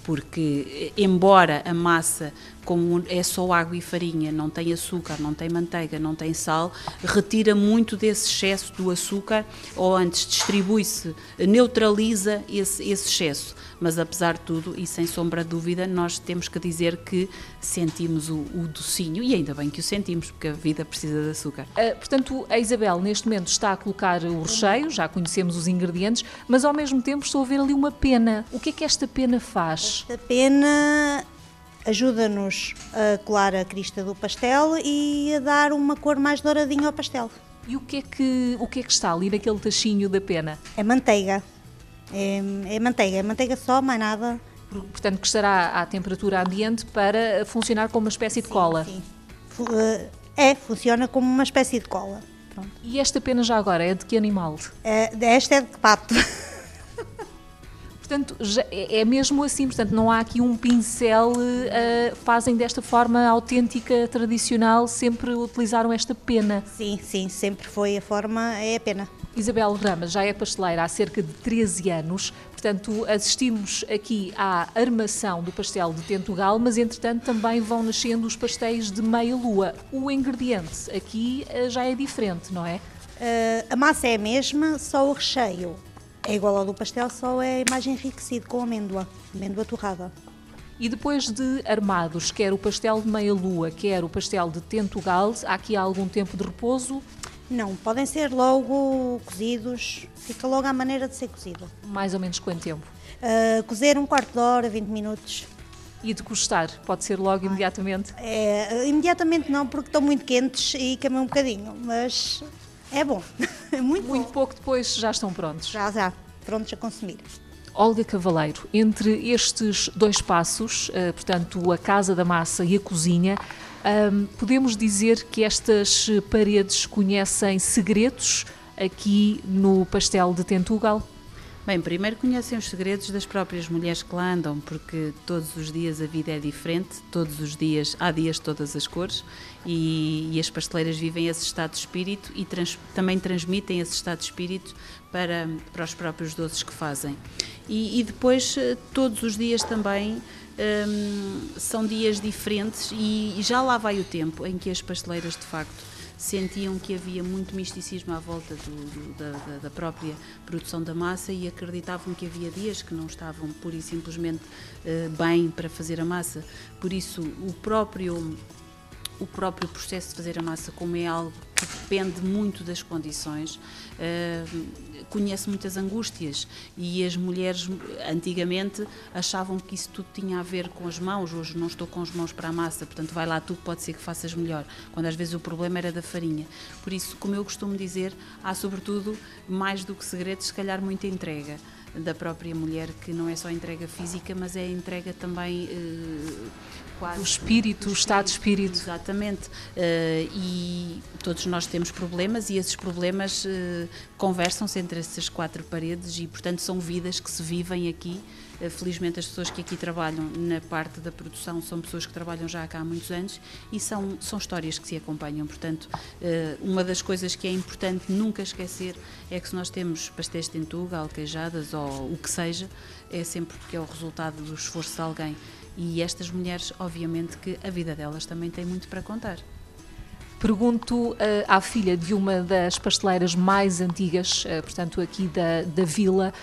porque embora a massa como é só água e farinha, não tem açúcar, não tem manteiga, não tem sal, retira muito desse excesso do açúcar ou antes distribui-se, neutraliza esse, esse excesso. Mas apesar de tudo, e sem sombra de dúvida, nós temos que dizer que sentimos o, o docinho e ainda bem que o sentimos, porque a vida precisa de açúcar. Uh, portanto, a Isabel neste momento está a colocar o recheio, já conhecemos os ingredientes, mas ao mesmo tempo estou a ver ali uma pena. O que é que esta pena faz? Esta pena ajuda-nos a colar a crista do pastel e a dar uma cor mais douradinha ao pastel. E o que é que, o que, é que está ali naquele tachinho da pena? É manteiga. É, é manteiga, é manteiga só, mais nada. Portanto, que estará à temperatura ambiente para funcionar como uma espécie de sim, cola. Sim. Eh, é, funciona como uma espécie de cola. Pronto. E esta pena já agora é de que animal? É, esta é de pato. [LAUGHS] Portanto, é, é mesmo assim, portanto, não há aqui um pincel, uh, fazem desta forma autêntica, tradicional, sempre utilizaram esta pena. Sim, sim, sempre foi a forma, é a pena. Isabel Rama já é pasteleira há cerca de 13 anos, portanto assistimos aqui à armação do pastel de Tentugal, mas entretanto também vão nascendo os pastéis de meia-lua. O ingrediente aqui uh, já é diferente, não é? Uh, a massa é a mesma, só o recheio é igual ao do pastel, só é mais enriquecido com amêndoa, amêndoa torrada. E depois de armados, quer o pastel de meia-lua, quer o pastel de tentugal, há aqui algum tempo de repouso? Não, podem ser logo cozidos, fica logo à maneira de ser cozido. Mais ou menos quanto tempo? Uh, cozer um quarto de hora, 20 minutos. E de gostar? Pode ser logo imediatamente? É, imediatamente não, porque estão muito quentes e queimam um bocadinho, mas é bom. [LAUGHS] É muito, muito bom. pouco depois já estão prontos. Já, já. Prontos a consumir. Olga Cavaleiro, entre estes dois passos, uh, portanto, a casa da massa e a cozinha, um, podemos dizer que estas paredes conhecem segredos aqui no pastel de Tentugal? Bem, primeiro conhecem os segredos das próprias mulheres que lá andam, porque todos os dias a vida é diferente, todos os dias, há dias de todas as cores, e, e as pasteleiras vivem esse estado de espírito e trans, também transmitem esse estado de espírito para, para os próprios doces que fazem. E, e depois, eh, todos os dias também, um, são dias diferentes e, e já lá vai o tempo em que as pasteleiras, de facto, sentiam que havia muito misticismo à volta do, do, da, da, própria produção da massa e acreditavam que havia dias que não estavam pura e simplesmente uh, bem para fazer a massa. Por isso, o próprio o próprio processo de fazer a massa, como é algo que depende muito das condições, uh, conhece muitas angústias e as mulheres antigamente achavam que isso tudo tinha a ver com as mãos, hoje não estou com as mãos para a massa, portanto vai lá tu pode ser que faças melhor, quando às vezes o problema era da farinha. Por isso, como eu costumo dizer, há sobretudo, mais do que segredos, se calhar muita entrega da própria mulher, que não é só entrega física, mas é entrega também uh, quase. O espírito, o estado de espírito. Exatamente. Uh, e todos nós temos problemas e esses problemas uh, conversam-se entre essas quatro paredes e, portanto, são vidas que se vivem aqui. Uh, felizmente, as pessoas que aqui trabalham na parte da produção são pessoas que trabalham já cá há muitos anos e são, são histórias que se acompanham. Portanto, uma das coisas que é importante nunca esquecer é que se nós temos pastéis de tentuga, alquejadas ou o que seja, é sempre porque é o resultado do esforço de alguém e estas mulheres, obviamente, que a vida delas também tem muito para contar. Pergunto uh, à filha de uma das pasteleiras mais antigas, uh, portanto, aqui da, da vila,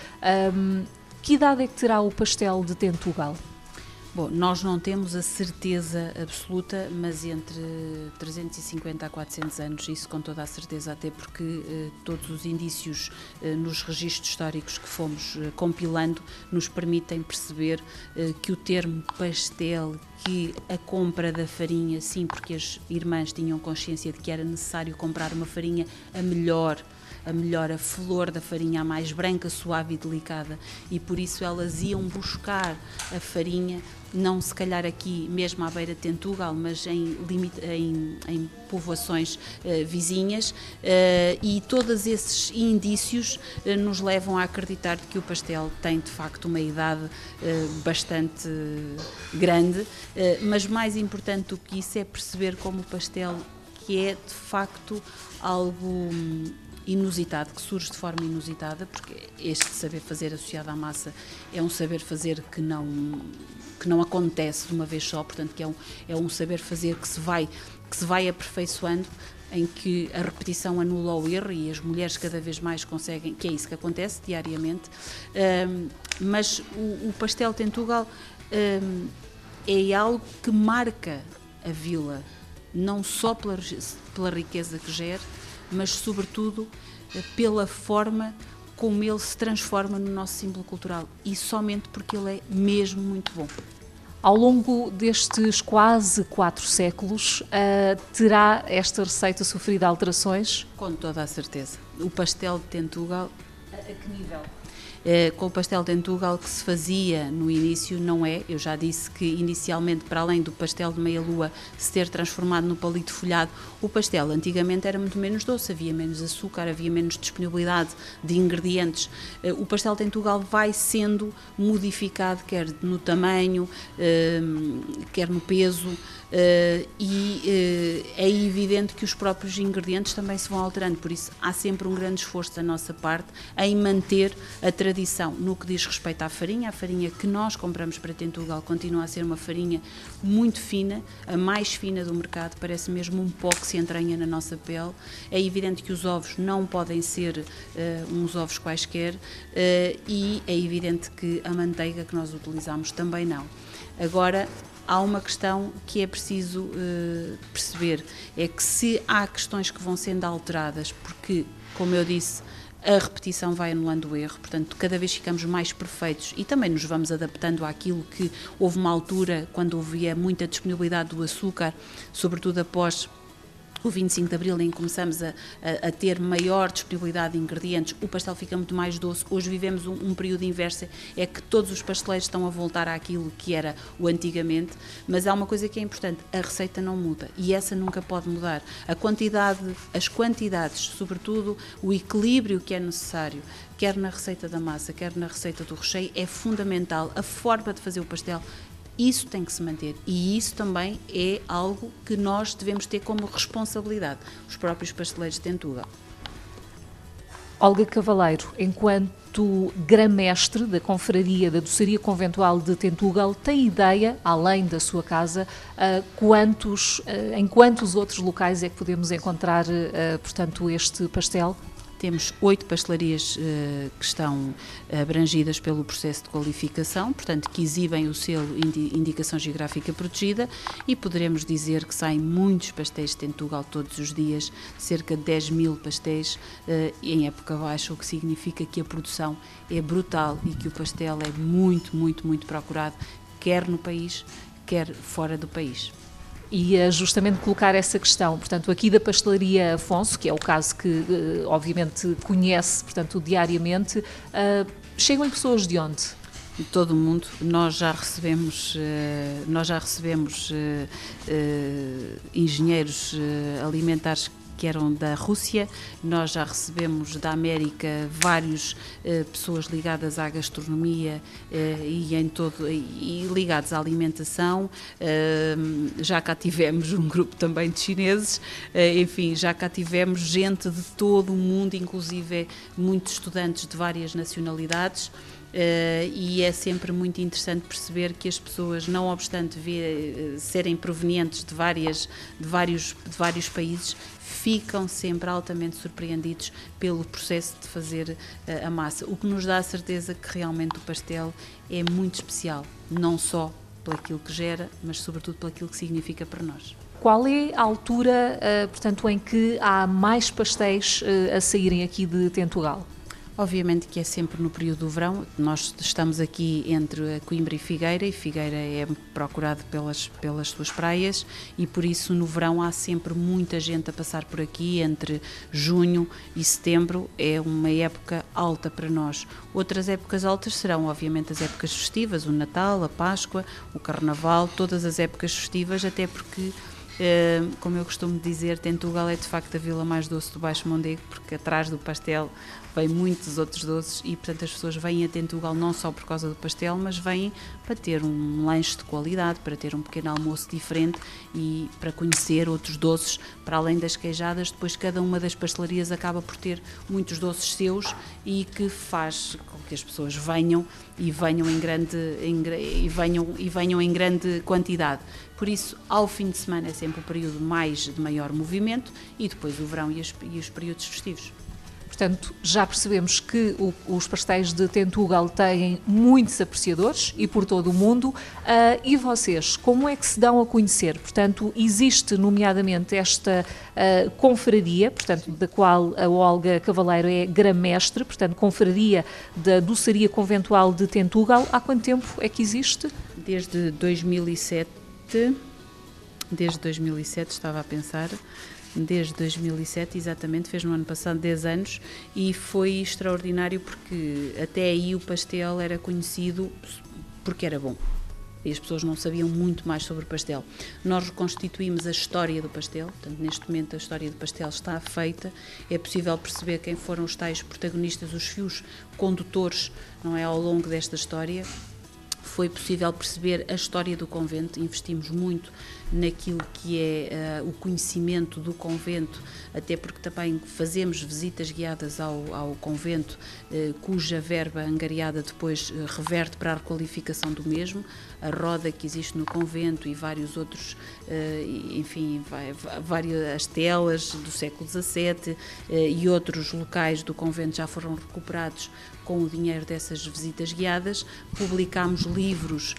um, ehm, que idade é que terá o pastel de Tentugal? Bom, nós não temos a certeza absoluta, mas entre 350 a 400 anos, isso com toda a certeza, até porque eh, todos os indícios eh, nos registros históricos que fomos eh, compilando nos permitem perceber eh, que o termo pastel, que a compra da farinha, sim, porque as irmãs tinham consciência de que era necessário comprar uma farinha a melhor a melhor a flor da farinha, a mais branca, suave e delicada, e por isso elas iam buscar a farinha não se calhar aqui mesmo à beira de Tentugal, mas em, em, em povoações uh, vizinhas, uh, e todos esses indícios uh, nos levam a acreditar que o pastel tem de facto uma idade bastante grande, mas mais importante do que isso é perceber como o pastel que é de facto algo hum, inusitado, que surge de forma inusitada, porque este saber fazer associado à massa é um saber fazer que não que não acontece de uma vez só, portanto que é um, é um saber fazer que se vai que se vai aperfeiçoando em que a repetição anula o erro e as mulheres cada vez mais conseguem, que é isso que acontece diariamente, um, mas o, o, pastel Tentugal um, é algo que marca a vila, não só pela, pela riqueza que gera, mas sobretudo eh, pela forma como ele se transforma no nosso símbolo cultural e somente porque ele é mesmo muito bom. Ao longo destes quase quatro séculos, uh, terá esta receita sofrido alterações? Com toda a certeza. O pastel de Tentugal. A, a que nível? Eh, com o pastel de Entugal que se fazia no início, não é. Eu já disse que inicialmente, para além do pastel de meia-lua se ter transformado no palito folhado, o pastel antigamente era muito menos doce, havia menos açúcar, havia menos disponibilidade de ingredientes. Eh, o pastel de Entugal vai sendo modificado, quer no tamanho, eh, quer no peso. Uh, e uh, é evidente que os próprios ingredientes também se vão alterando, por isso há sempre um grande esforço da nossa parte em manter a tradição no que diz respeito à farinha. A farinha que nós compramos para Tentugal continua a ser uma farinha muito fina, a mais fina do mercado, parece mesmo um pó que se entranha na nossa pele. É evidente que os ovos não podem ser uh, uns ovos quaisquer e é evidente que a manteiga que nós utilizamos também não. Agora, há uma questão que é preciso uh, perceber: é que se há questões que vão sendo alteradas, porque, como eu disse, a repetição vai anulando o erro, portanto, cada vez ficamos mais perfeitos e também nos vamos adaptando àquilo que houve uma altura quando havia muita disponibilidade do açúcar, sobretudo após o 25 de Abril, em que começamos a, a, a, ter maior disponibilidade de ingredientes, o pastel fica muito mais doce. Hoje vivemos um, um, período inverso, é que todos os pasteleiros estão a voltar àquilo que era o antigamente, mas há uma coisa que é importante, a receita não muda e essa nunca pode mudar. A quantidade, as quantidades, sobretudo o equilíbrio que é necessário, quer na receita da massa, quer na receita do recheio, é fundamental. A forma de fazer o pastel isso tem que se manter e isso também é algo que nós devemos ter como responsabilidade, os próprios pasteleiros de Tentuga. Olga Cavaleiro, enquanto gramestre da Confraria da Doçaria Conventual de Tentugal, tem ideia, além da sua casa, uh, quantos, uh, em quantos outros locais é que podemos encontrar, uh, portanto, este pastel? Temos oito pastelarias uh, que estão abrangidas pelo processo de qualificação, portanto, que exibem o selo indi Indicação Geográfica Protegida e poderemos dizer que saem muitos pastéis de Tentugal todos os dias, cerca de 10 mil pastéis uh, em época baixa, o que significa que a produção é brutal e que o pastel é muito, muito, muito procurado, quer no país, quer fora do país ia justamente colocar essa questão, portanto, aqui da pastelaria Afonso, que é o caso que eh, obviamente conhece, portanto, diariamente, uh, chegam pessoas de onde? De todo o mundo. Nós já recebemos, uh, nós já recebemos uh, engenheiros alimentares que eram da Rússia. Nós já recebemos da América várias eh, pessoas ligadas à gastronomia eh, e em todo e ligados à alimentação. Eh, já cá tivemos um grupo também de chineses. Eh, enfim, já cá tivemos gente de todo o mundo, inclusive muitos estudantes de várias nacionalidades. Uh, e é sempre muito interessante perceber que as pessoas, não obstante uh, serem provenientes de, várias, de, vários, de vários países, ficam sempre altamente surpreendidos pelo processo de fazer uh, a massa, o que nos dá a certeza que realmente o pastel é muito especial, não só pelaquilo que gera, mas sobretudo pelaquilo que significa para nós. Qual é a altura, portanto, em que há mais pastéis a saírem aqui de Tentugal? Obviamente que é sempre no período do verão. Nós estamos aqui entre Coimbra e Figueira e Figueira é procurado pelas, pelas suas praias e por isso no verão há sempre muita gente a passar por aqui. Entre junho e setembro é uma época alta para nós. Outras épocas altas serão, obviamente, as épocas festivas, o Natal, a Páscoa, o Carnaval, todas as épocas festivas, até porque eh, como eu costumo dizer, Tentugal é de facto a vila mais doce do Baixo Mondego, porque atrás do pastel vêm muitos outros doces e, portanto, as pessoas vêm a Tentugal não só por causa do pastel, mas vêm para ter um lanche de qualidade, para ter um pequeno almoço diferente e para conhecer outros doces, para além das queijadas. Depois, cada uma das pastelarias acaba por ter muitos doces seus e que faz com que as pessoas venham e venham em grande, em, e venham, e venham em grande quantidade. Por isso, ao fim de semana é sempre o período mais de maior movimento e depois o verão e os, e os períodos festivos. Portanto, já percebemos que o, os pastéis de Tentugal têm muitos apreciadores e por todo o mundo. Uh, e vocês, como é que se dão a conhecer? Portanto, existe nomeadamente esta uh, confraria, portanto, da qual a Olga Cavaleiro é gramestre, portanto, confraria da Doçaria Conventual de Tentugal. Há quanto tempo é que existe? Desde 2007. Desde 2007 estava a pensar desde 2007, exatamente, fez no ano passado 10 anos e foi extraordinário porque até aí o pastel era conhecido porque era bom. E as pessoas não sabiam muito mais sobre o pastel. Nós reconstituímos a história do pastel, portanto, neste momento a história do pastel está feita. É possível perceber quem foram os tais protagonistas, os fios condutores, não é, ao longo desta história foi possível perceber a história do convento, investimos muito naquilo que é uh, o conhecimento do convento, até porque também fazemos visitas guiadas ao, ao convento, uh, cuja verba angariada depois uh, reverte para a requalificação do mesmo, a roda que existe no convento e vários outros, enfim, várias as telas do século XVII e outros locais do convento já foram recuperados com o dinheiro dessas visitas guiadas, publicámos livros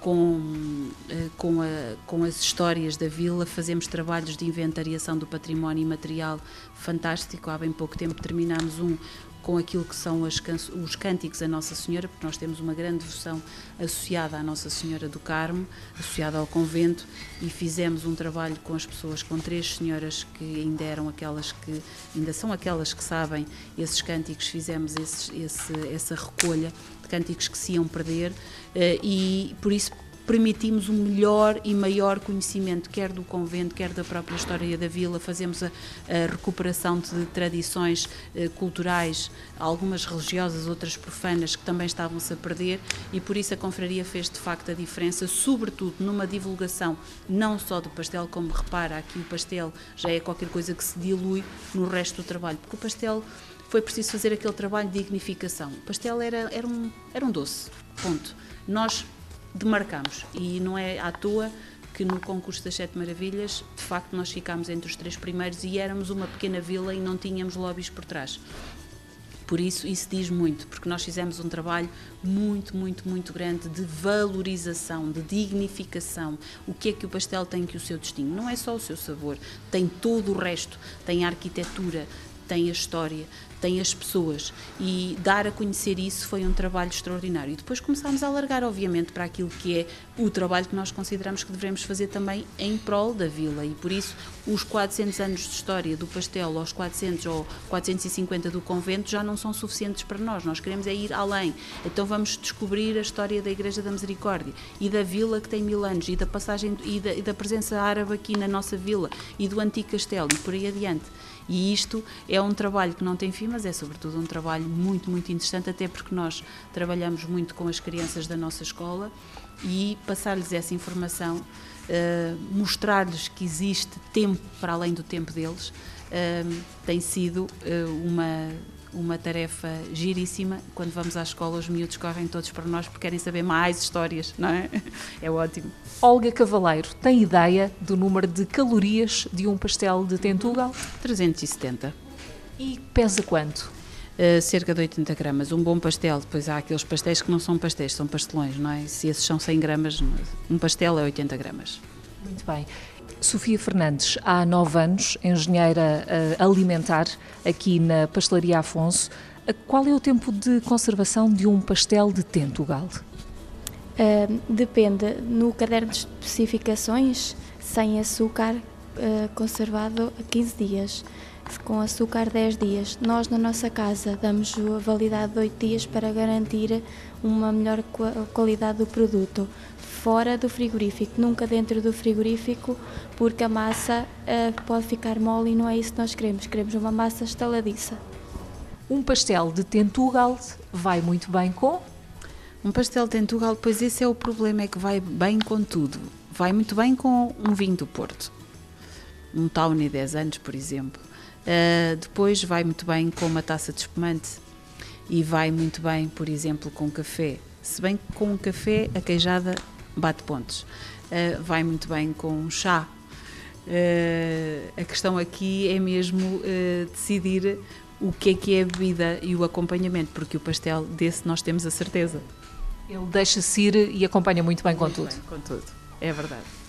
com, com, a, com as histórias da vila, fazemos trabalhos de inventariação do património imaterial fantástico. Há bem pouco tempo terminámos um com aquilo que são os cânticos a Nossa Senhora, porque nós temos uma grande devoção associada à Nossa Senhora do Carmo, associada ao convento, e fizemos um trabalho com as pessoas, com três senhoras que ainda eram aquelas que, ainda são aquelas que sabem esses cânticos, fizemos esse, essa recolha de cânticos que se iam perder, eh, e por isso permitimos um melhor e maior conhecimento, quer do convento, quer da própria história da vila. Fazemos a, a recuperação de tradições eh, culturais, algumas religiosas, outras profanas, que também estavam-se a perder, e por isso a confraria fez de facto a diferença, sobretudo numa divulgação não só do pastel, como repara, aqui o pastel já é qualquer coisa que se dilui no resto do trabalho, porque o pastel foi preciso fazer aquele trabalho de dignificação. O pastel era, era, um, era um doce, ponto. Nós demarcamos e não é à toa que no concurso das Sete Maravilhas, de facto, nós ficámos entre os três primeiros e éramos uma pequena vila e não tínhamos lobbies por trás. Por isso, isso diz muito, porque nós fizemos um trabalho muito, muito, muito grande de valorização, de dignificação. O que é que o pastel tem que o seu destino? Não é só o seu sabor, tem todo o resto, tem a arquitetura, tem a história, tem as pessoas e dar a conhecer isso foi um trabalho extraordinário. E depois começámos a alargar, obviamente, para aquilo que é o trabalho que nós consideramos que devemos fazer também em prol da vila e por isso os 400 anos de história do pastel aos 400 ou 450 do convento já não são suficientes para nós. Nós queremos é ir além. Então vamos descobrir a história da Igreja da Misericórdia e da vila que tem mil anos e da passagem e da, e da presença árabe aqui na nossa vila e do antigo castelo e por aí adiante. E isto é um trabalho que não tem fim, mas é sobretudo um trabalho muito, muito interessante, até porque nós trabalhamos muito com as crianças da nossa escola e passar-lhes essa informação, uh, mostrar-lhes que existe tempo para além do tempo deles, uh, tem sido uh, uma uma tarefa giríssima. Quando vamos à escola, os miúdos correm todos para nós porque querem saber mais histórias, não é? [LAUGHS] É ótimo. Olga Cavaleiro, tem ideia do número de calorias de um pastel de Tentugal? 370. E pesa quanto? Uh, cerca de 80 gramas. Um bom pastel, depois há aqueles pastéis que não são pastéis, são pastelões, não é? Se esses são 100 gramas, um pastel é 80 gramas. Muito bem. Sofia Fernandes, há nove anos, engenheira uh, alimentar aqui na Pastelaria Afonso. Uh, qual é o tempo de conservação de um pastel de Tentugal? Uh, depende. No caderno de especificações, sem açúcar, conservado a 15 dias. Com açúcar, 10 dias. Nós, na nossa casa, damos a validade de 8 dias para garantir uma melhor qualidade do produto fora do frigorífico, nunca dentro do frigorífico, porque a massa uh, pode ficar mole e não é isso que nós queremos. Queremos uma massa estaladiça. Um pastel de Tentugal vai muito bem com? Um pastel de Tentugal, pois esse é o problema, é que vai bem com tudo. Vai muito bem com um vinho do Porto, um Tawny 10 anos, por exemplo. Uh, depois vai muito bem com uma taça de espumante e vai muito bem, por exemplo, com café. Se bem que com o café a queijada bate pontos. Uh, vai muito bem com chá. Uh, a questão aqui é mesmo decidir o que é que é a bebida e o acompanhamento, porque o pastel desse nós temos a certeza. Ele deixa-se ir e acompanha muito bem com muito tudo. Bem, com tudo, é verdade.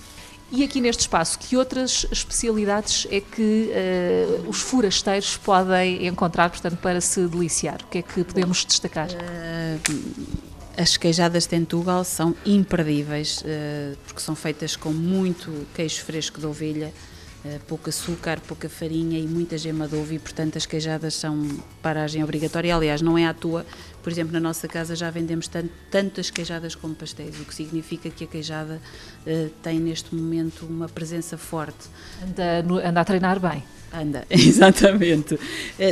E aqui neste espaço, que outras especialidades é que uh, os forasteiros podem encontrar, portanto, para se deliciar? O que é que podemos destacar? Uh, as queijadas de Tentugal são imperdíveis, uh, porque são feitas com muito queijo fresco de ovelha, pouco açúcar, pouca farinha e muita gema de ovo e, portanto, as queijadas são paragem obrigatória. Aliás, não é à toa, por exemplo, na nossa casa já vendemos tanto, tanto as queijadas como pastéis, o que significa que a queijada uh, tem neste momento uma presença forte. Anda, anda a treinar bem. Anda, [LAUGHS] exatamente. Uh,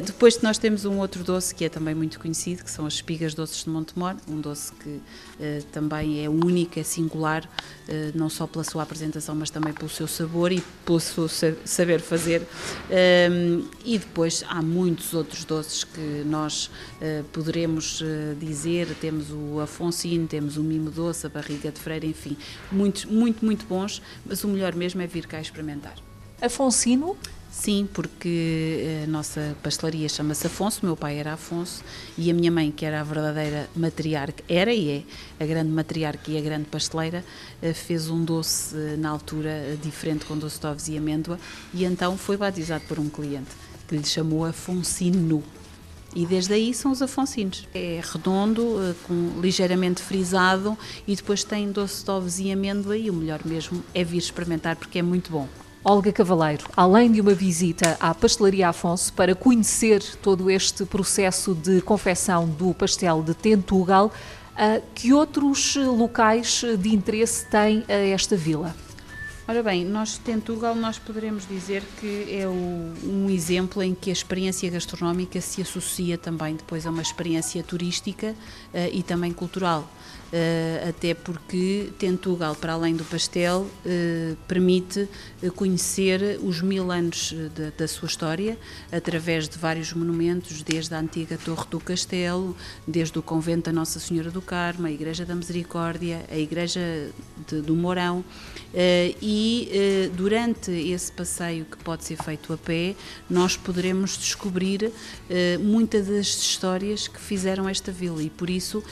depois nós temos um outro doce que é também muito conhecido, que são as espigas doces de Montemor, um doce que uh, também é único, é singular, uh, não só pela sua apresentação, mas também pelo seu sabor e pelo seu saber fazer. Ehm, e depois há muitos outros doces que nós poderemos dizer, temos o Afonsino, temos o Mimo Doce, a Barriga de Freire, enfim, muitos, muito, muito bons, mas o melhor mesmo é vir cá experimentar. Afonsino Sim, porque eh, a nossa pastelaria chama-se Afonso, meu pai era Afonso e a minha mãe, que era a verdadeira matriarca, era e é a grande matriarca e a grande pasteleira, eh, fez um doce eh, na altura diferente com doce de ovos e amêndoa e então foi batizado por um cliente que lhe chamou Afonsino. E desde aí são os afonsinos. É redondo, com, ligeiramente frisado e depois tem doce de ovos e amêndoa e o melhor mesmo é vir experimentar porque é muito bom. Olga Cavaleiro, além de uma visita à Pastelaria Afonso para conhecer todo este processo de confecção do pastel de Tentugal, que outros locais de interesse tem esta vila? Ora bem, nós Tentugal nós poderemos dizer que é o, um exemplo em que a experiência gastronómica se associa também depois a uma experiência turística uh, e também cultural. Uh, até porque Tentugal, para além do pastel, uh, permite conhecer os mil anos de, da sua história através de vários monumentos, desde a antiga Torre do Castelo, desde o convento da Nossa Senhora do Carmo, a Igreja da Misericórdia, a Igreja de, do Mourão, e durante esse passeio que pode ser feito a pé, nós poderemos descobrir muitas das histórias que fizeram esta vila. E por isso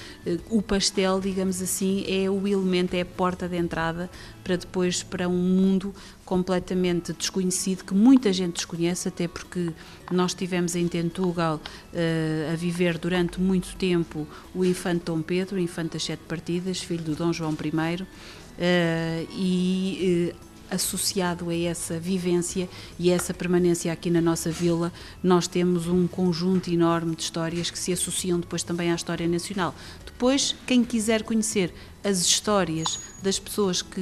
o pastel, digamos assim, é o elemento, é a porta de entrada para depois para um mundo completamente desconhecido que muita gente desconhece, até porque nós tivemos em Tentugal uh, a viver durante muito tempo o infante Dom Pedro, o infante das sete partidas, filho do Dom João I, uh, e uh, associado a essa vivência e essa permanência aqui na nossa vila, nós temos um conjunto enorme de histórias que se associam depois também à história nacional. Depois, quem quiser conhecer as histórias das pessoas que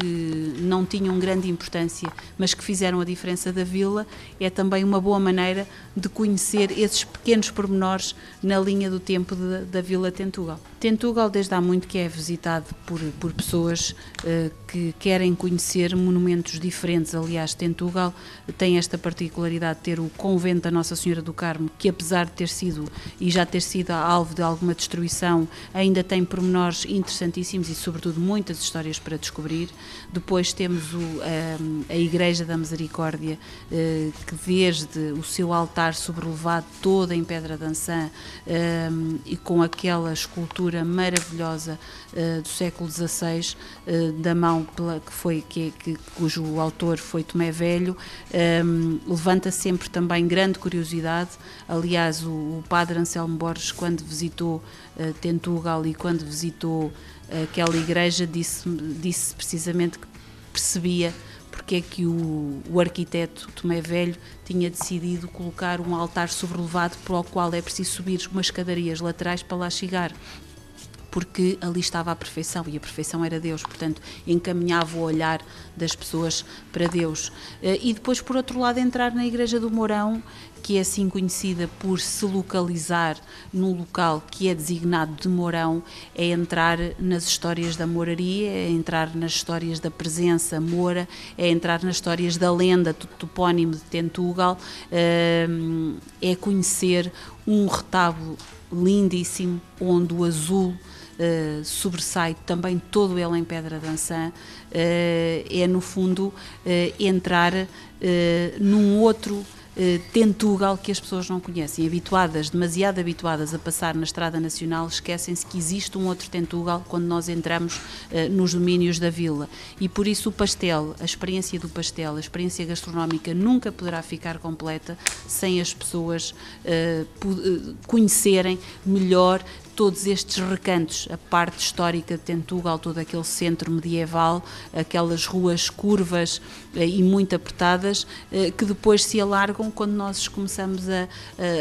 não tinham grande importância, mas que fizeram a diferença da vila, é também uma boa maneira de conhecer esses pequenos pormenores na linha do tempo de, da Vila Tentugal. Tentugal, desde há muito que é visitado por, por pessoas uh, que querem conhecer monumentos diferentes. Aliás, Tentugal tem esta particularidade de ter o convento da Nossa Senhora do Carmo, que apesar de ter sido e já ter sido alvo de alguma destruição, ainda tem pormenores interessantíssimos e, sobretudo, muitas histórias para descobrir. Depois temos o, a, a Igreja da Misericórdia, uh, que desde o seu altar sobrelevado todo em pedra dançã uh, e com aquela escultura maravilhosa do século XVI, da mão pela, que foi, que, que, cujo autor foi Tomé Velho, levanta sempre também grande curiosidade. Aliás, o, o padre Anselmo Borges, quando visitou Tentugal e quando visitou aquela igreja, disse, disse precisamente que percebia porque é que o, o, arquiteto Tomé Velho tinha decidido colocar um altar sobrelevado para o qual é preciso subir umas escadarias laterais para lá chegar porque ali estava a perfeição e a perfeição era Deus, portanto encaminhava o olhar das pessoas para Deus. Eh, e depois, por outro lado, entrar na Igreja do Mourão, que é assim conhecida por se localizar num local que é designado de Mourão, é entrar nas histórias da moraria, é entrar nas histórias da presença moura, é entrar nas histórias da lenda do topónimo de Tentugal, eh, é conhecer um retábulo lindíssimo onde o azul uh, sobressai também todo ele em pedra dançã, uh, é no fundo uh, entrar num outro Tentugal que as pessoas não conhecem. Habituadas, demasiado habituadas a passar na Estrada Nacional, esquecem-se que existe um outro Tentugal quando nós entramos uh, nos domínios da vila. E por isso o pastel, a experiência do pastel, a experiência gastronómica nunca poderá ficar completa sem as pessoas uh, conhecerem melhor todos estes recantos, a parte histórica de Tentugal, todo aquele centro medieval, aquelas ruas curvas eh, e muito apertadas, eh, que depois se alargam quando nós começamos a,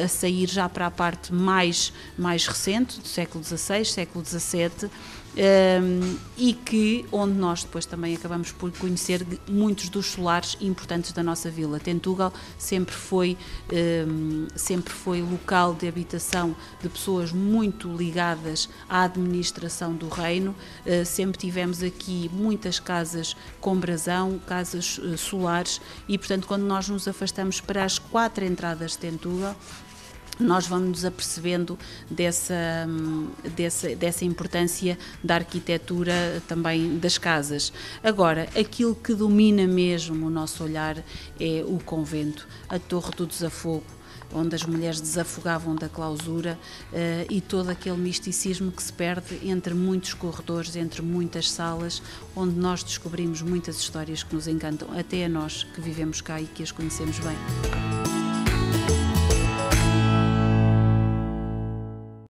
a sair já para a parte mais, mais recente, do século XVI, século XVII, um, e que onde nós depois também acabamos por conhecer muitos dos solares importantes da nossa vila. Tentugal sempre foi um, sempre foi local de habitação de pessoas muito ligadas à administração do reino. Uh, sempre tivemos aqui muitas casas com brasão, casas uh, solares e portanto quando nós nos afastamos para as quatro entradas de Tentugal nós vamos nos apercebendo dessa, dessa, dessa importância da arquitetura também das casas. Agora, aquilo que domina mesmo o nosso olhar é o convento, a Torre do Desafogo, onde as mulheres desafogavam da clausura uh, e todo aquele misticismo que se perde entre muitos corredores, entre muitas salas, onde nós descobrimos muitas histórias que nos encantam, até a nós que vivemos cá e que as conhecemos bem.